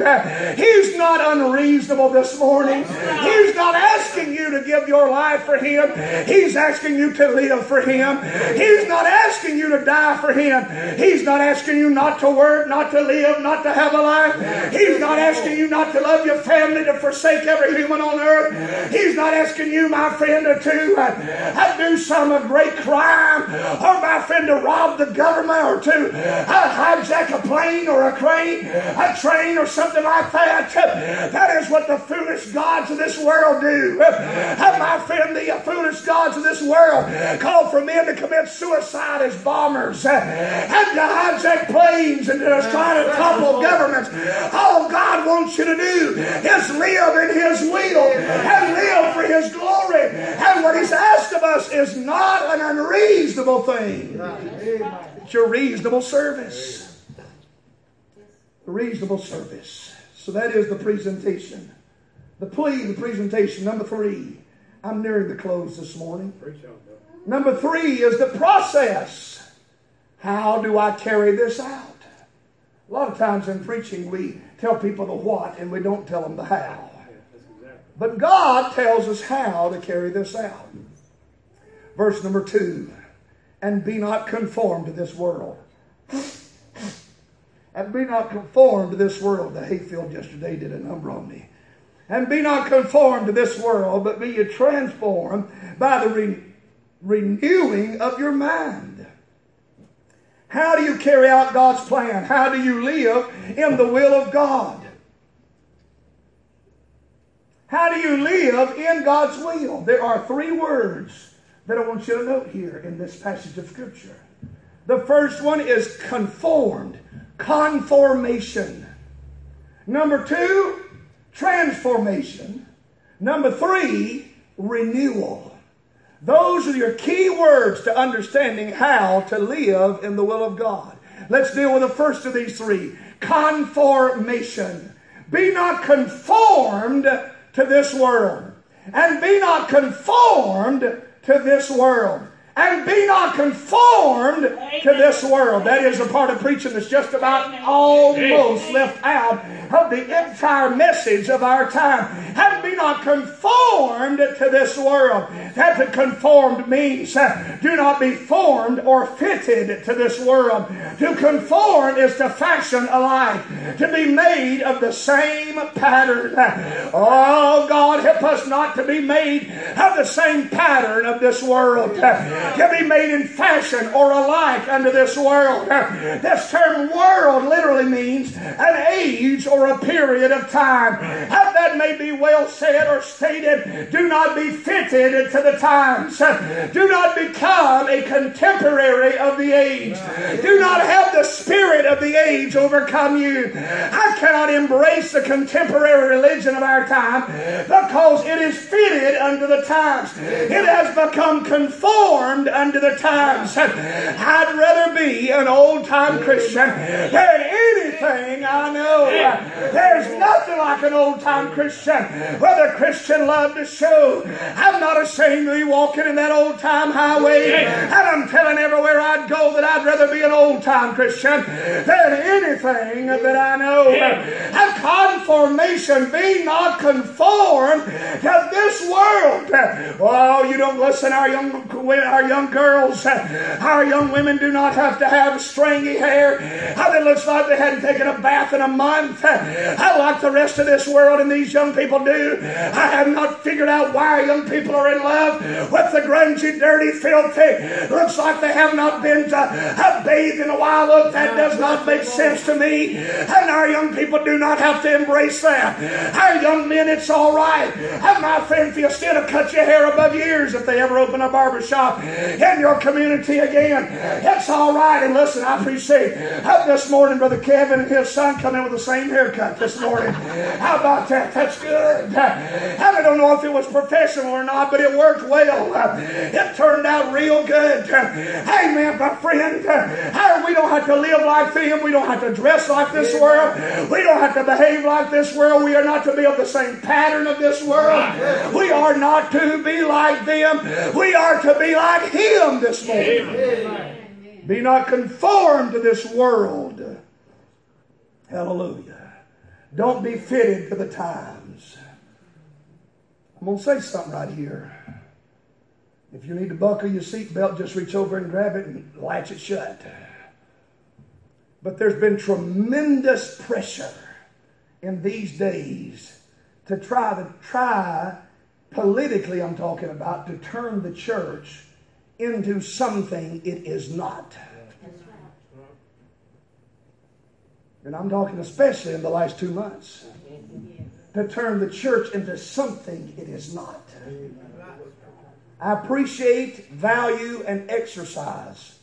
He's not unreasonable this morning. He's not asking you to give your life for Him. He's asking you to live for Him. He's not asking you to die for Him. He's not asking you not to work, not to live, not to have a life. He's not asking you not to love your family, to forsake every human on earth. He's not asking you, my friend, to uh, do some great crime or my friend to rob the government or to uh, hijack a plane or a crane, a train or something like that. That is what the foolish gods of this world do. My friend, the foolish gods of this world call for men to commit suicide as bombers and to hijack planes and to try to topple governments. All God wants you to do is live in His will and live for His glory. And what He's asked of us is not an unreasonable thing. It's your reasonable service. Reasonable service. So that is the presentation. The plea, the presentation. Number three. I'm nearing the close this morning. Number three is the process. How do I carry this out? A lot of times in preaching, we tell people the what and we don't tell them the how. But God tells us how to carry this out. Verse number two and be not conformed to this world. and be not conformed to this world. The hayfield yesterday did a number on me. And be not conformed to this world, but be ye transformed by the re- renewing of your mind. How do you carry out God's plan? How do you live in the will of God? How do you live in God's will? There are three words that I want you to note here in this passage of Scripture. The first one is conformed, conformation. Number two, transformation. Number three, renewal. Those are your key words to understanding how to live in the will of God. Let's deal with the first of these three conformation. Be not conformed to this world, and be not conformed to this world. And be not conformed Amen. to this world. That is a part of preaching that's just about Amen. almost Amen. left out of the entire message of our time. And be be not conformed to this world. That to conformed means do not be formed or fitted to this world. To conform is to fashion alike, to be made of the same pattern. Oh, God, help us not to be made of the same pattern of this world, to be made in fashion or alike unto this world. This term world literally means an age or a period of time. That may be well said or stated. Do not be fitted to the times. Do not become a contemporary of the age. Do not have the spirit of the age overcome you. I cannot embrace the contemporary religion of our time because it is fitted unto the times. It has become conformed unto the times. I'd rather be an old time Christian than anything I know. There's nothing like an old time Christian where the Christian love to show. I'm not ashamed to be walking in that old time highway. And I'm telling everywhere I'd go that I'd rather be an old time Christian than anything that I know. And conformation, be not conformed to this world. Oh, you don't listen, our young our young girls, our young women do not have to have stringy hair. How it looks like they hadn't taken a bath in a month. I like the rest of this world and these young people do. I have not figured out why young people are in love with the grungy, dirty, filthy. Looks like they have not been to, have bathed in a while. Look, that does not make sense to me. And our young people do not have to embrace that. Our young men, it's all right. And my friend, feel still to cut your hair above your ears if they ever open a barber shop in your community again. It's all right. And listen, I appreciate this morning Brother Kevin and his son come in with the same haircut this morning. How about that? That's good. I don't know if it was professional or not, but it worked well. It turned out real good. Man, my friend, we don't have to live like them. We don't have to dress like this world. We don't have to behave like this world. We are not to be of the same pattern of this world. We are not to be like them. We are to be like Him this morning. Be not conformed to this world. Hallelujah. Don't be fitted to the times. I'm going to say something right here. If you need to buckle your seatbelt, just reach over and grab it and latch it shut. But there's been tremendous pressure in these days to try to try politically I'm talking about to turn the church into something it is not. And I'm talking especially in the last two months. To turn the church into something it is not. I appreciate, value, and exercise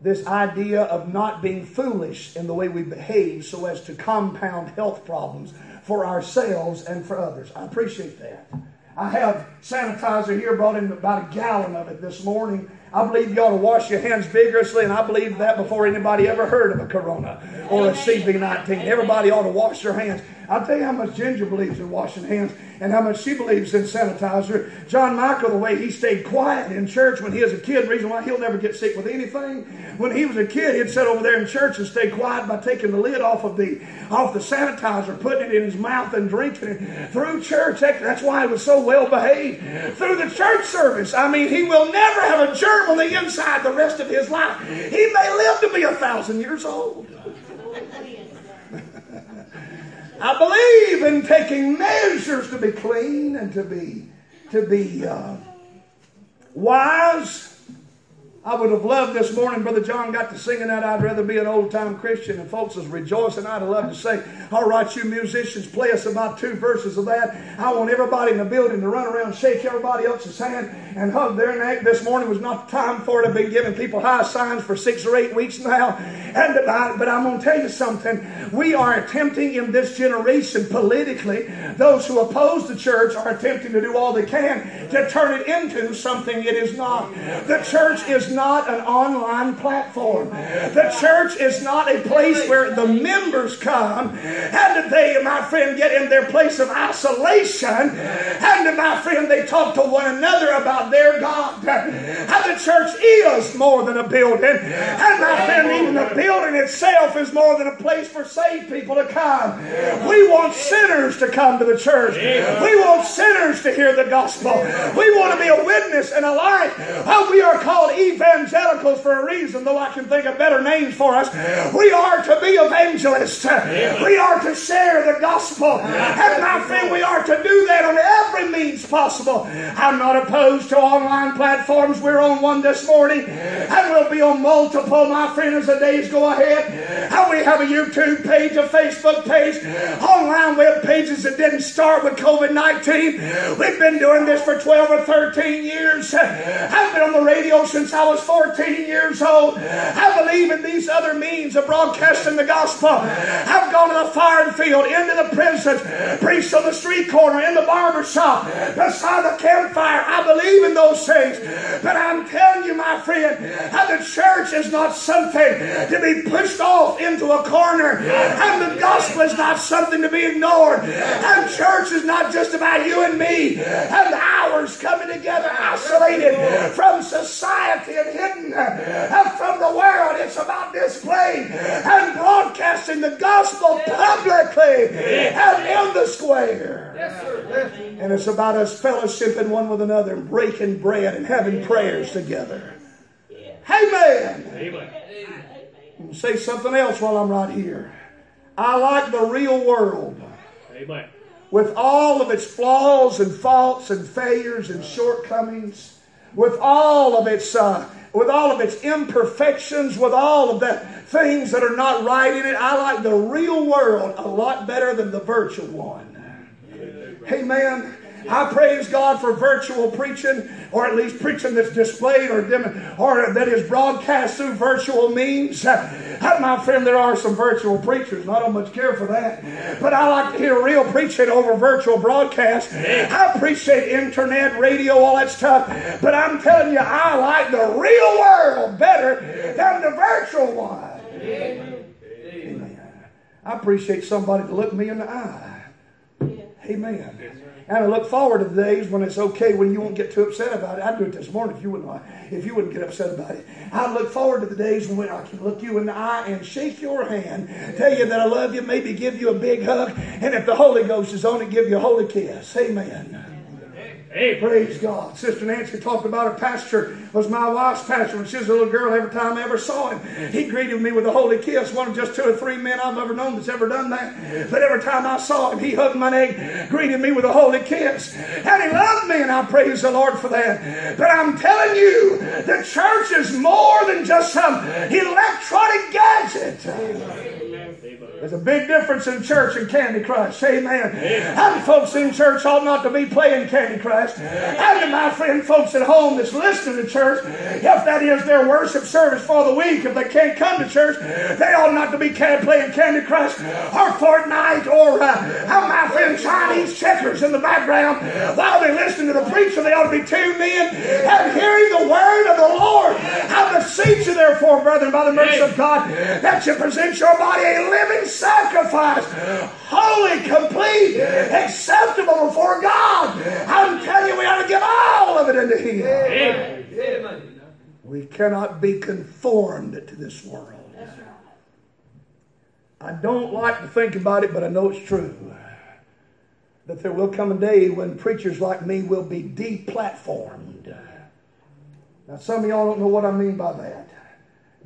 this idea of not being foolish in the way we behave so as to compound health problems for ourselves and for others. I appreciate that. I have sanitizer here, brought in about a gallon of it this morning. I believe you ought to wash your hands vigorously, and I believe that before anybody ever heard of a corona or a CV19. Everybody ought to wash their hands. I'll tell you how much Ginger believes in washing hands and how much she believes in sanitizer. John Michael, the way he stayed quiet in church when he was a kid, reason why he'll never get sick with anything. When he was a kid, he'd sit over there in church and stay quiet by taking the lid off of the off the sanitizer, putting it in his mouth and drinking it through church. That's why he was so well behaved through the church service. I mean, he will never have a germ on the inside the rest of his life. He may live to be a thousand years old. I believe in taking measures to be clean and to be to be uh, wise. I would have loved this morning, Brother John got to singing that I'd rather be an old time Christian, and folks was rejoicing. I'd have loved to say, All right, you musicians, play us about two verses of that. I want everybody in the building to run around, shake everybody else's hand, and hug their neck. This morning was not the time for it. I've been giving people high signs for six or eight weeks now. And uh, but I'm going to tell you something. We are attempting in this generation politically, those who oppose the church are attempting to do all they can to turn it into something it is not. The church is not an online platform. The church is not a place where the members come and that they, my friend, get in their place of isolation and my friend, they talk to one another about their God. And the church is more than a building. And my friend, even the building itself is more than a place for saved people to come. We want sinners to come to the church. We want sinners to hear the gospel. We want to be a witness and a light. Oh, we are called evangelicals for a reason, though I can think of better names for us. We are to be evangelists. We are to share the gospel. And my friend, we are to do that on every means possible. I'm not opposed to online platforms. We're on one this morning, and we'll be on multiple, my friend, as the days go ahead. And we have a YouTube page, a Facebook page, online web pages that didn't start with COVID 19. We've been doing this for 12 or 13 years. I've been on the radio since I was 14 years old. I believe in these other means of broadcasting the gospel. I've gone to the firing field, into the prisons, preached on the street corner, in the barber shop, beside the campfire. I believe in those things. But I'm telling you, my friend, the church is not something to be pushed off into a corner. And the gospel is not something to be ignored. And church is not just about you and me and ours coming together isolated from society and hidden from the world. It's about displaying and broadcasting the gospel publicly and in the square. And it's about us fellowshipping one with another and breaking bread and having prayers together. Amen. Amen. Say something else while I'm right here. I like the real world. Amen. With all of its flaws and faults and failures and shortcomings, with all of its uh, with all of its imperfections, with all of the things that are not right in it, I like the real world a lot better than the virtual one. Amen. I praise God for virtual preaching, or at least preaching that's displayed or, or that is broadcast through virtual means. Uh, my friend, there are some virtual preachers, I don't much care for that. But I like to hear real preaching over virtual broadcast. I appreciate internet, radio, all that stuff. But I'm telling you, I like the real world better than the virtual one. Amen. I appreciate somebody to look me in the eye. Amen. And I look forward to the days when it's okay when you won't get too upset about it. I'd do it this morning if you wouldn't if you wouldn't get upset about it. I look forward to the days when I can look you in the eye and shake your hand, tell you that I love you, maybe give you a big hug, and if the Holy Ghost is on it, give you a holy kiss. Amen. Hey, praise God. Sister Nancy talked about her pastor was my wife's pastor when she was a little girl. Every time I ever saw him, he greeted me with a holy kiss. One of just two or three men I've ever known that's ever done that. But every time I saw him, he hugged my neck, greeted me with a holy kiss. And he loved me, and I praise the Lord for that. But I'm telling you, the church is more than just some electronic gadget. There's a big difference in church and Candy Crush. Amen. How And folks in church ought not to be playing Candy Crush. How to my friend, folks at home that's listening to church, if that is their worship service for the week, if they can't come to church, they ought not to be playing Candy Crush or Fortnite or, uh, my friend, Chinese checkers in the background. While they're listening to the preacher. They ought to be tuned in and hearing the word of the Lord. I beseech you, therefore, brethren, by the mercy of God, that you present your body a living sacrifice, holy, complete, acceptable before God. I'm telling you, we ought to give all of it into Him. Amen. We cannot be conformed to this world. I don't like to think about it, but I know it's true. That there will come a day when preachers like me will be deplatformed. Now, some of y'all don't know what I mean by that.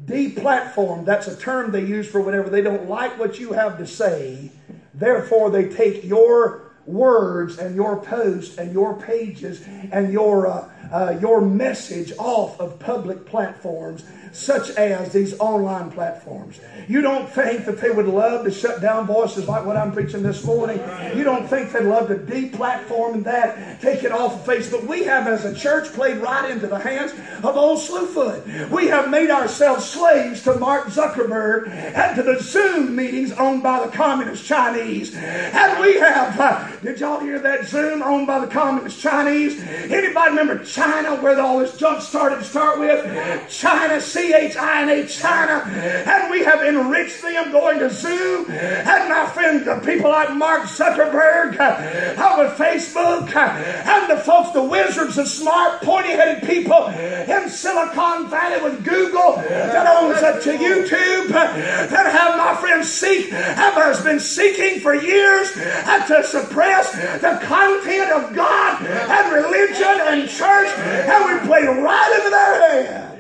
Deplatformed, that's a term they use for whenever they don't like what you have to say. Therefore, they take your words and your posts and your pages and your, uh, uh, your message off of public platforms such as these online platforms. You don't think that they would love to shut down voices like what I'm preaching this morning. You don't think they'd love to deplatform and that, take it off of Facebook. We have, as a church, played right into the hands of old Slewfoot. We have made ourselves slaves to Mark Zuckerberg and to the Zoom meetings owned by the Communist Chinese. And we have, uh, did y'all hear that Zoom owned by the Communist Chinese? Anybody remember China? Where all this junk started to start with. China, C H I N A, China. And we have enriched them going to Zoom. And my friend, the people like Mark Zuckerberg, uh, with Facebook, uh, and the folks, the wizards, the smart, pointy headed people in Silicon Valley with Google that owns up to YouTube, uh, that have my friend seek, have has been seeking for years to suppress the content of God and religion and church, and we play right into their hands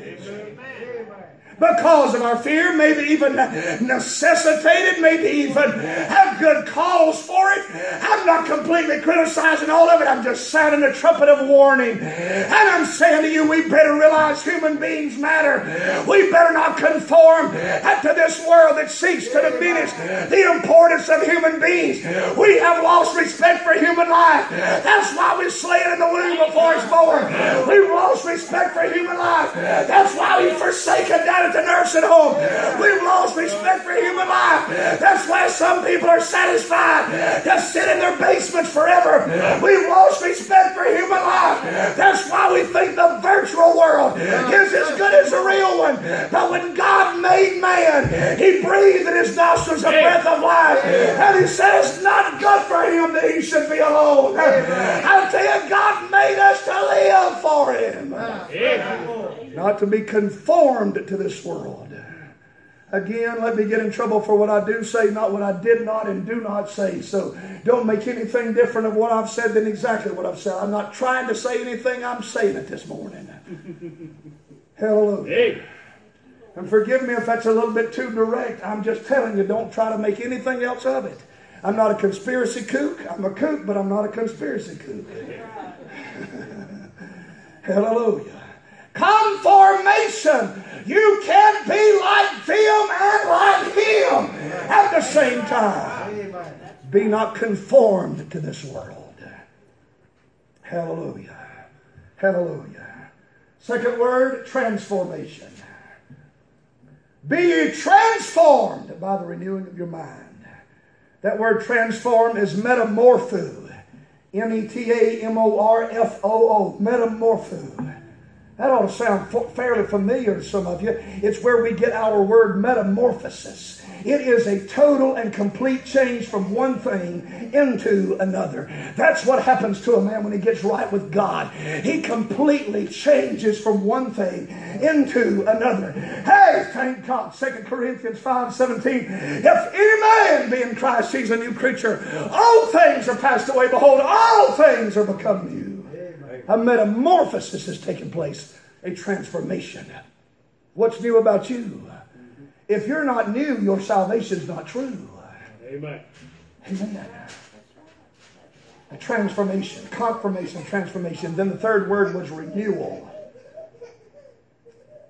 because of our fear, maybe even necessitated, maybe even have good cause for it. I'm not completely criticizing all of it. I'm just sounding a trumpet of warning. And I'm saying to you, we better realize human beings matter. We better not conform to this world that seeks to diminish the importance of human beings. We have lost respect for human life. That's why we slay it in the womb before it's born. We've lost respect for human life. That's why we've forsaken that at the nursing home. We've lost respect for human life. That's why some people are satisfied to sit in their basements forever. We've lost respect for human life. That's why we think the virtual world is as good as the real one. But when God made man, He breathed in his nostrils a breath of life. And He said it's not good for him that he should be alone. I tell you, God made us to live for Him not to be conformed to this world. Again, let me get in trouble for what I do say, not what I did not and do not say. So don't make anything different of what I've said than exactly what I've said. I'm not trying to say anything, I'm saying it this morning. Hallelujah. Hey. And forgive me if that's a little bit too direct. I'm just telling you, don't try to make anything else of it. I'm not a conspiracy kook. I'm a kook, but I'm not a conspiracy kook. Hallelujah. Conformation. You can't be like them and like him at the same time. Be not conformed to this world. Hallelujah. Hallelujah. Second word, transformation. Be ye transformed by the renewing of your mind. That word transform is metamorpho. M E T A M O R F O O. Metamorpho. That ought to sound fairly familiar to some of you. It's where we get our word metamorphosis. It is a total and complete change from one thing into another. That's what happens to a man when he gets right with God. He completely changes from one thing into another. Hey, thank God. 2 Corinthians 5 17. If any man be in Christ, he's a new creature. All things are passed away. Behold, all things are become new. A metamorphosis has taken place, a transformation. What's new about you? If you're not new, your salvation's not true. Amen. Amen. A transformation, confirmation, transformation. Then the third word was renewal.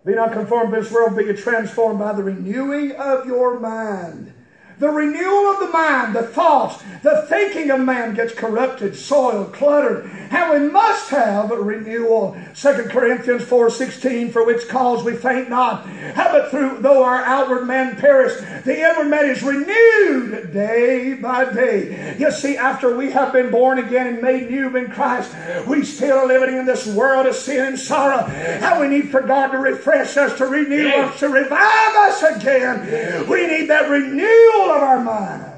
Be not conformed to this world, but be transformed by the renewing of your mind. The renewal of the mind, the thoughts, the thinking of man gets corrupted, soiled, cluttered. And we must have a renewal. 2 Corinthians 4.16, for which cause we faint not. But through, though our outward man perish, the inward man is renewed day by day. You see, after we have been born again and made new in Christ, we still are living in this world of sin and sorrow. And we need for God to refresh us, to renew us, to revive us again. We need that renewal of our minds.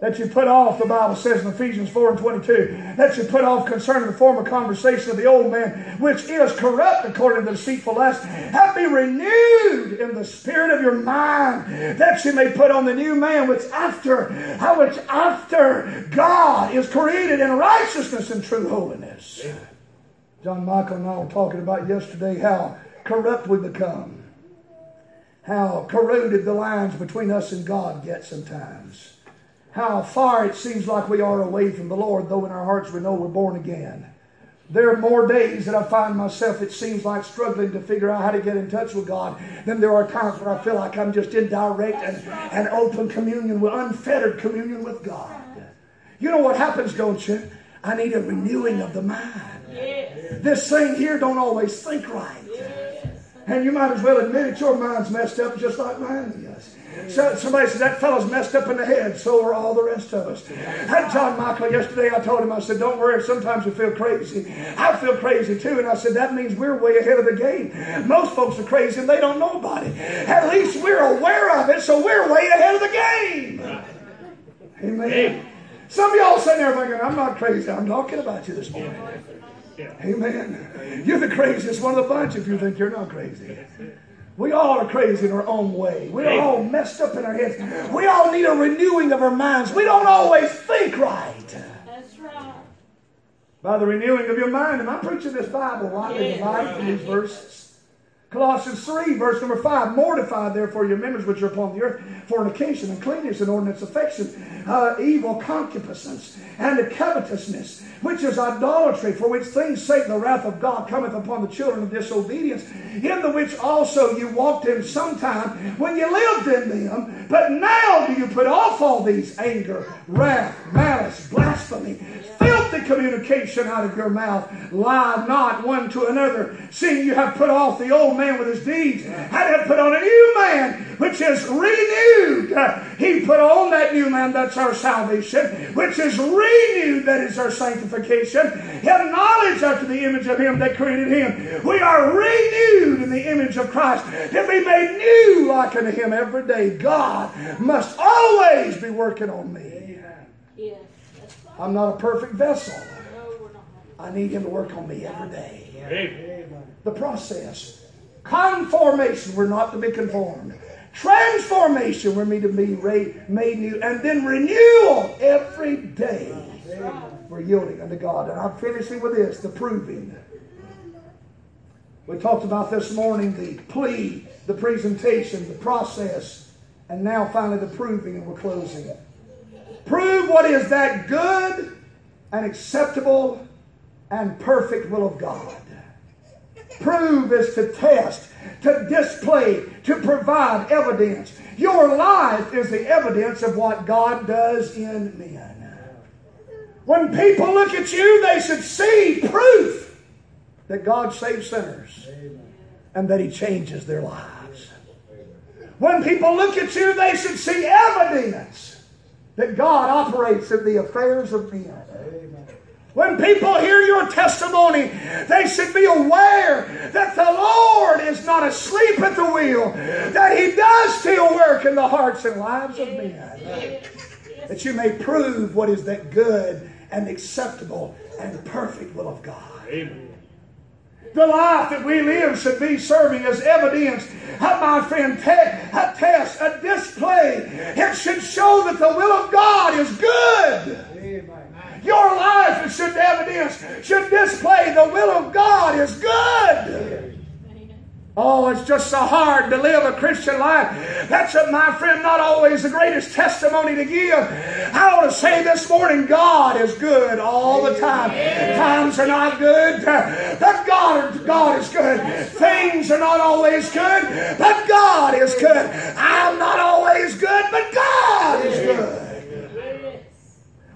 That you put off, the Bible says in Ephesians 4 and 22, that you put off concerning the former conversation of the old man, which is corrupt according to deceitful lust, Have be renewed in the spirit of your mind, that you may put on the new man, which after, how which after God is created in righteousness and true holiness. John Michael and I were talking about yesterday how corrupt we become how corroded the lines between us and God get sometimes. How far it seems like we are away from the Lord, though in our hearts we know we're born again. There are more days that I find myself, it seems like, struggling to figure out how to get in touch with God than there are times where I feel like I'm just in direct and, and open communion, with unfettered communion with God. You know what happens, don't you? I need a renewing of the mind. Yes. This thing here don't always think right. And you might as well admit it, your mind's messed up just like mine is. So, somebody said, that fellow's messed up in the head, so are all the rest of us. Had John Michael yesterday, I told him, I said, don't worry, sometimes you feel crazy. I feel crazy too, and I said, that means we're way ahead of the game. Most folks are crazy and they don't know about it. At least we're aware of it, so we're way ahead of the game. Amen. Some of y'all sitting there thinking, I'm not crazy, I'm talking about you this morning. Amen. You're the craziest one of the bunch if you think you're not crazy. We all are crazy in our own way. We're all messed up in our heads. We all need a renewing of our minds. We don't always think right. That's right. By the renewing of your mind. Am I preaching this Bible rightly divided from these verses? Colossians 3, verse number 5. Mortify therefore your members which are upon the earth, fornication, uncleanness, inordinate affection, uh, evil concupiscence, and covetousness, which is idolatry, for which things sake the wrath of God cometh upon the children of disobedience, in the which also you walked in sometime when you lived in them. But now do you put off all these anger, wrath, malice, blasphemy, filthy communication out of your mouth. Lie not one to another, seeing you have put off the old man with his deeds, and have put on a new man, which is renewed. He put on that new man, that's our salvation, which is renewed, that is our sanctification. Have knowledge after the image of him that created him. We are renewed in the image of Christ, to be made new like unto him every day. God must always be working on me. Yes. I'm not a perfect vessel. No, we're not. I need him to work on me every day. Amen. The process. Conformation, we're not to be conformed. Transformation, we're made to be made new. And then renewal every day. We're yielding unto God. And I'm finishing with this the proving. We talked about this morning the plea, the presentation, the process, and now finally the proving, and we're closing. Prove what is that good and acceptable and perfect will of God. Prove is to test, to display, to provide evidence. Your life is the evidence of what God does in men. When people look at you, they should see proof that God saves sinners and that He changes their lives. When people look at you, they should see evidence that God operates in the affairs of men. When people hear your testimony, they should be aware that the Lord is not asleep at the wheel, that He does still work in the hearts and lives of men. That you may prove what is that good and acceptable and perfect will of God. Amen. The life that we live should be serving as evidence of my friend, te- a test, a display. It should show that the will of God is good. Your life should evidence, should display the will of God is good. Oh, it's just so hard to live a Christian life. That's, uh, my friend, not always the greatest testimony to give. I want to say this morning, God is good all the time. Times are not good, but God, God is good. Things are not always good, but God is good. I'm not always good, but God is good.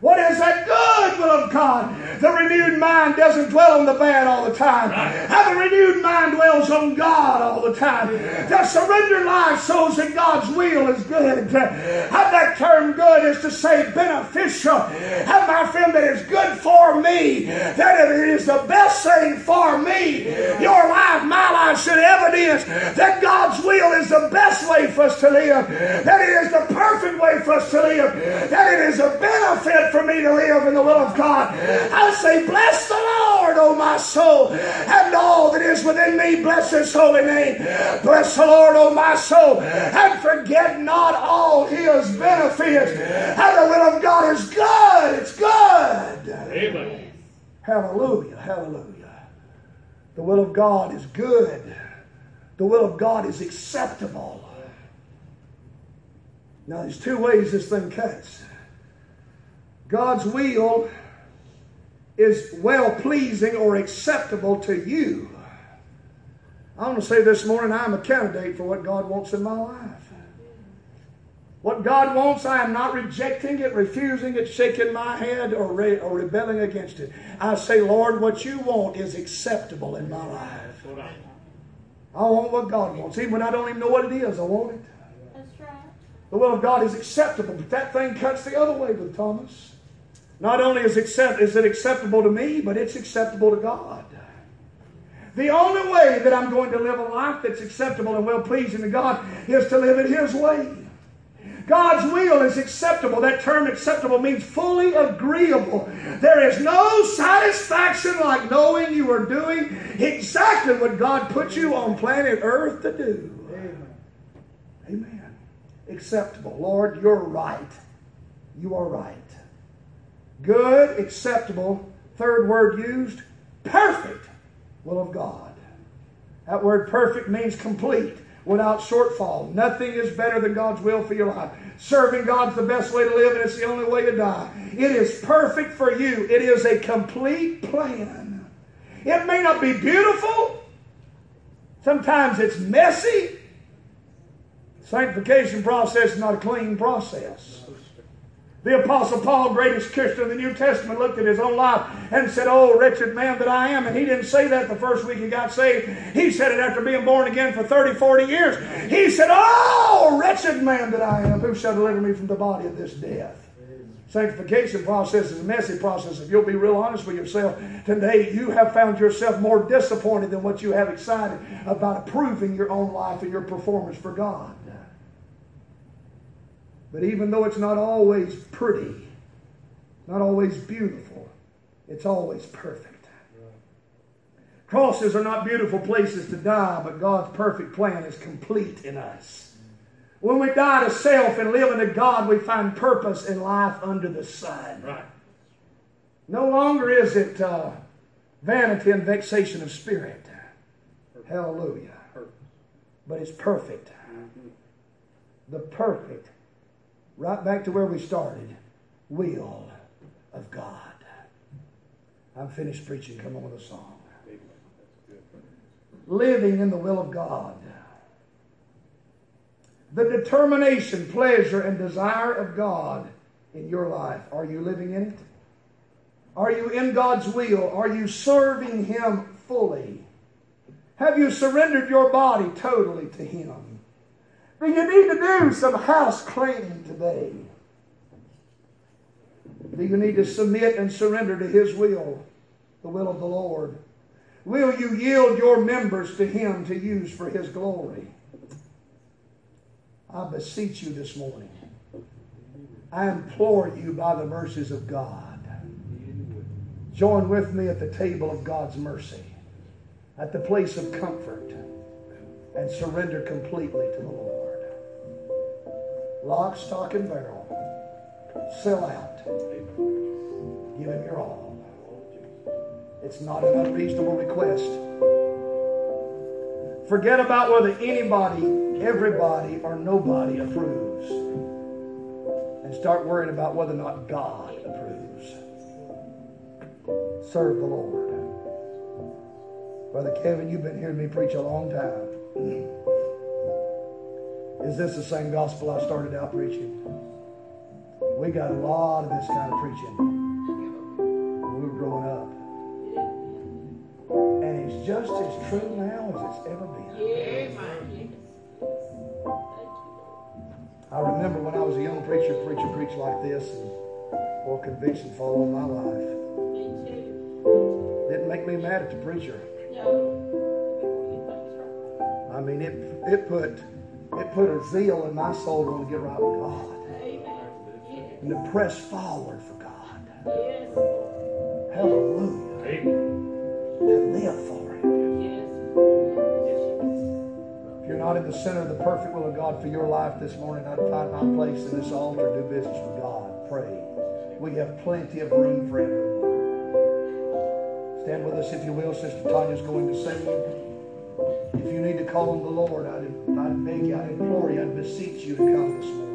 What is that good will of God? The renewed mind doesn't dwell on the bad all the time. How the renewed mind dwells on God all the time. The surrendered life shows that God's will is good. How that term good is to say beneficial. How my friend that is good for me. That it is the best thing for me. Your life, my life should evidence that God's will is the best way for us to live. That it is the perfect way for us to live. That it is a benefit for me to live in the will of God. I say, bless the Lord, O my soul, and all that is within me. Bless his holy name. Bless the Lord, O my soul, and forget not all his benefits. And the will of God is good. It's good. Amen. Hallelujah. Hallelujah. The will of God is good. The will of God is acceptable. Now, there's two ways this thing cuts. God's will is well pleasing or acceptable to you. I want to say this morning I'm a candidate for what God wants in my life. What God wants, I am not rejecting it, refusing it, shaking my head, or, re- or rebelling against it. I say, Lord, what you want is acceptable in my life. I want what God wants. Even when I don't even know what it is, I want it. That's right. The will of God is acceptable, but that thing cuts the other way with Thomas. Not only is, accept, is it acceptable to me, but it's acceptable to God. The only way that I'm going to live a life that's acceptable and well pleasing to God is to live it His way. God's will is acceptable. That term acceptable means fully agreeable. There is no satisfaction like knowing you are doing exactly what God put you on planet Earth to do. Amen. Amen. Acceptable. Lord, you're right. You are right. Good, acceptable. Third word used, perfect will of God. That word perfect means complete without shortfall. Nothing is better than God's will for your life. Serving God's the best way to live, and it's the only way to die. It is perfect for you. It is a complete plan. It may not be beautiful. Sometimes it's messy. Sanctification process is not a clean process. The Apostle Paul, greatest Christian in the New Testament, looked at his own life and said, Oh, wretched man that I am. And he didn't say that the first week he got saved. He said it after being born again for 30, 40 years. He said, Oh, wretched man that I am. Who shall deliver me from the body of this death? Sanctification process is a messy process. If you'll be real honest with yourself today, you have found yourself more disappointed than what you have excited about approving your own life and your performance for God. But even though it's not always pretty, not always beautiful, it's always perfect. Crosses are not beautiful places to die, but God's perfect plan is complete in us. When we die to self and live unto God, we find purpose in life under the sun. Right. No longer is it uh, vanity and vexation of spirit. Hallelujah. But it's perfect. The perfect right back to where we started will of God. I'm finished preaching. Come on with a song. Living in the will of God. The determination, pleasure, and desire of God in your life. Are you living in it? Are you in God's will? Are you serving Him fully? Have you surrendered your body totally to Him? Do you need to do some house cleaning today? Do you need to submit and surrender to His will, the will of the Lord? Will you yield your members to Him to use for His glory? I beseech you this morning. I implore you by the mercies of God. Join with me at the table of God's mercy, at the place of comfort, and surrender completely to the Lord. Lock, stock, and barrel. Sell out. Give him your all. It's not an unreasonable request. Forget about whether anybody, everybody, or nobody approves. And start worrying about whether or not God approves. Serve the Lord. Brother Kevin, you've been hearing me preach a long time. Is this the same gospel I started out preaching? We got a lot of this kind of preaching when we were growing up. And it's just as true now as it's ever been. I remember when I was a young preacher, preacher preached like this, and more conviction followed my life. Didn't make me mad at the preacher. I mean, it it put it put a zeal in my soul to want to get right with God and to press forward for God. Hallelujah. Amen. To live for Him. If you're not in the center of the perfect will of God for your life this morning, I'd find my place in this altar, do business with God, pray. We have plenty of room for everyone. Stand with us, if you will. Sister Tanya's going to sing. If you need to call on the Lord, I'd, I'd beg you, I'd implore you, I'd beseech you to come this morning.